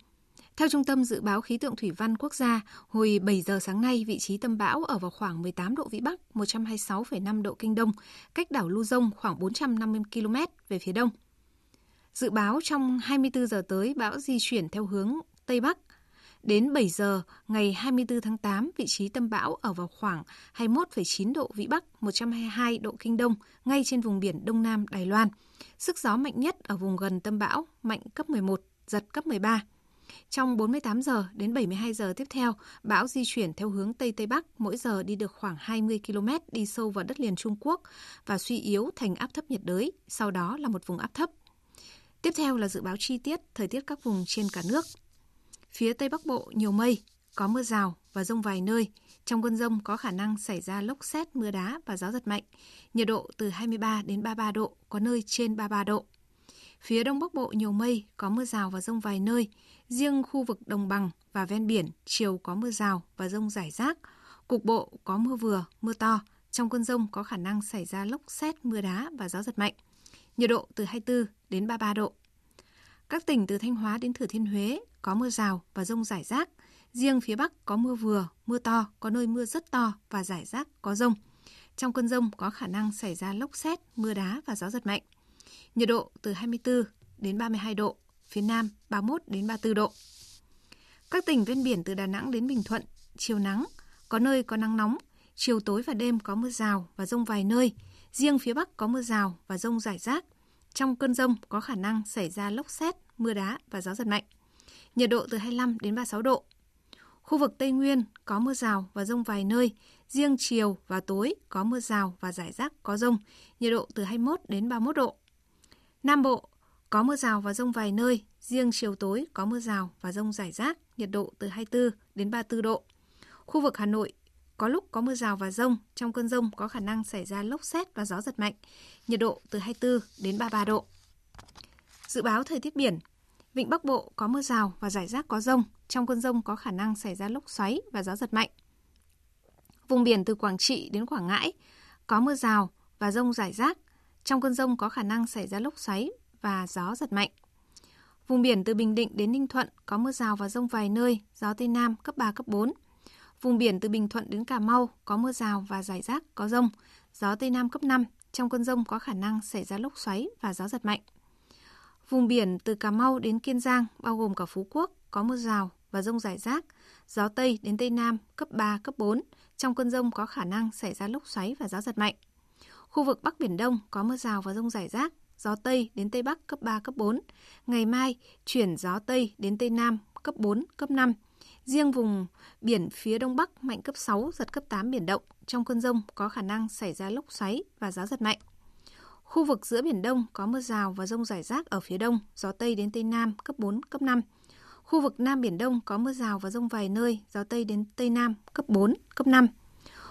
Theo Trung tâm Dự báo Khí tượng Thủy văn Quốc gia, hồi 7 giờ sáng nay, vị trí tâm bão ở vào khoảng 18 độ Vĩ Bắc, 126,5 độ Kinh Đông, cách đảo Luzon khoảng 450 km về phía đông. Dự báo trong 24 giờ tới, bão di chuyển theo hướng Tây Bắc. Đến 7 giờ ngày 24 tháng 8, vị trí tâm bão ở vào khoảng 21,9 độ Vĩ Bắc, 122 độ Kinh Đông, ngay trên vùng biển Đông Nam Đài Loan. Sức gió mạnh nhất ở vùng gần tâm bão, mạnh cấp 11, giật cấp 13. Trong 48 giờ đến 72 giờ tiếp theo, bão di chuyển theo hướng Tây Tây Bắc, mỗi giờ đi được khoảng 20 km đi sâu vào đất liền Trung Quốc và suy yếu thành áp thấp nhiệt đới, sau đó là một vùng áp thấp. Tiếp theo là dự báo chi tiết thời tiết các vùng trên cả nước. Phía Tây Bắc Bộ nhiều mây, có mưa rào và rông vài nơi. Trong cơn rông có khả năng xảy ra lốc xét, mưa đá và gió giật mạnh. Nhiệt độ từ 23 đến 33 độ, có nơi trên 33 độ. Phía Đông Bắc Bộ nhiều mây, có mưa rào và rông vài nơi. Riêng khu vực đồng bằng và ven biển, chiều có mưa rào và rông rải rác. Cục bộ có mưa vừa, mưa to. Trong cơn rông có khả năng xảy ra lốc xét, mưa đá và gió giật mạnh. Nhiệt độ từ 24 đến 33 độ. Các tỉnh từ Thanh Hóa đến Thừa Thiên Huế có mưa rào và rông rải rác. Riêng phía Bắc có mưa vừa, mưa to, có nơi mưa rất to và rải rác có rông. Trong cơn rông có khả năng xảy ra lốc xét, mưa đá và gió giật mạnh. Nhiệt độ từ 24 đến 32 độ, phía Nam 31 đến 34 độ. Các tỉnh ven biển từ Đà Nẵng đến Bình Thuận, chiều nắng, có nơi có nắng nóng, chiều tối và đêm có mưa rào và rông vài nơi. Riêng phía Bắc có mưa rào và rông rải rác. Trong cơn rông có khả năng xảy ra lốc xét, mưa đá và gió giật mạnh. Nhiệt độ từ 25 đến 36 độ. Khu vực Tây Nguyên có mưa rào và rông vài nơi, riêng chiều và tối có mưa rào và rải rác có rông, nhiệt độ từ 21 đến 31 độ. Nam Bộ có mưa rào và rông vài nơi, riêng chiều tối có mưa rào và rông rải rác, nhiệt độ từ 24 đến 34 độ. Khu vực Hà Nội có lúc có mưa rào và rông, trong cơn rông có khả năng xảy ra lốc xét và gió giật mạnh, nhiệt độ từ 24 đến 33 độ. Dự báo thời tiết biển, Vịnh Bắc Bộ có mưa rào và rải rác có rông, trong cơn rông có khả năng xảy ra lốc xoáy và gió giật mạnh. Vùng biển từ Quảng Trị đến Quảng Ngãi có mưa rào và rông rải rác, trong cơn rông có khả năng xảy ra lốc xoáy và gió giật mạnh. Vùng biển từ Bình Định đến Ninh Thuận có mưa rào và rông vài nơi, gió Tây Nam cấp 3, cấp 4. Vùng biển từ Bình Thuận đến Cà Mau có mưa rào và rải rác có rông, gió Tây Nam cấp 5. Trong cơn rông có khả năng xảy ra lốc xoáy và gió giật mạnh. Vùng biển từ Cà Mau đến Kiên Giang, bao gồm cả Phú Quốc, có mưa rào và rông rải rác, gió Tây đến Tây Nam cấp 3, cấp 4. Trong cơn rông có khả năng xảy ra lốc xoáy và gió giật mạnh. Khu vực Bắc Biển Đông có mưa rào và rông rải rác, gió Tây đến Tây Bắc cấp 3, cấp 4. Ngày mai, chuyển gió Tây đến Tây Nam cấp 4, cấp 5. Riêng vùng biển phía Đông Bắc mạnh cấp 6, giật cấp 8 biển động. Trong cơn rông có khả năng xảy ra lốc xoáy và gió giật mạnh. Khu vực giữa Biển Đông có mưa rào và rông rải rác ở phía đông, gió Tây đến Tây Nam cấp 4, cấp 5. Khu vực Nam Biển Đông có mưa rào và rông vài nơi, gió Tây đến Tây Nam cấp 4, cấp 5.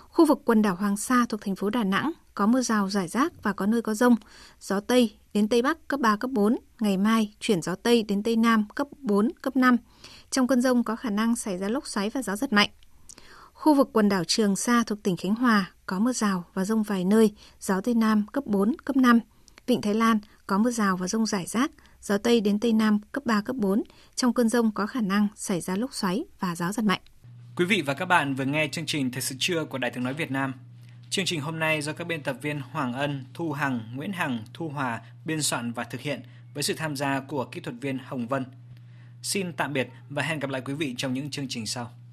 Khu vực quần đảo Hoàng Sa thuộc thành phố Đà Nẵng có mưa rào rải rác và có nơi có rông, gió Tây đến Tây Bắc cấp 3, cấp 4. Ngày mai chuyển gió Tây đến Tây Nam cấp 4, cấp 5. Trong cơn rông có khả năng xảy ra lốc xoáy và gió giật mạnh. Khu vực quần đảo Trường Sa thuộc tỉnh Khánh Hòa có mưa rào và rông vài nơi, gió Tây Nam cấp 4, cấp 5. Vịnh Thái Lan có mưa rào và rông rải rác, gió Tây đến Tây Nam cấp 3, cấp 4. Trong cơn rông có khả năng xảy ra lốc xoáy và gió giật mạnh. Quý vị và các bạn vừa nghe chương trình Thời sự trưa của Đài tiếng nói Việt Nam. Chương trình hôm nay do các biên tập viên Hoàng Ân, Thu Hằng, Nguyễn Hằng, Thu Hòa biên soạn và thực hiện với sự tham gia của kỹ thuật viên Hồng Vân. Xin tạm biệt và hẹn gặp lại quý vị trong những chương trình sau.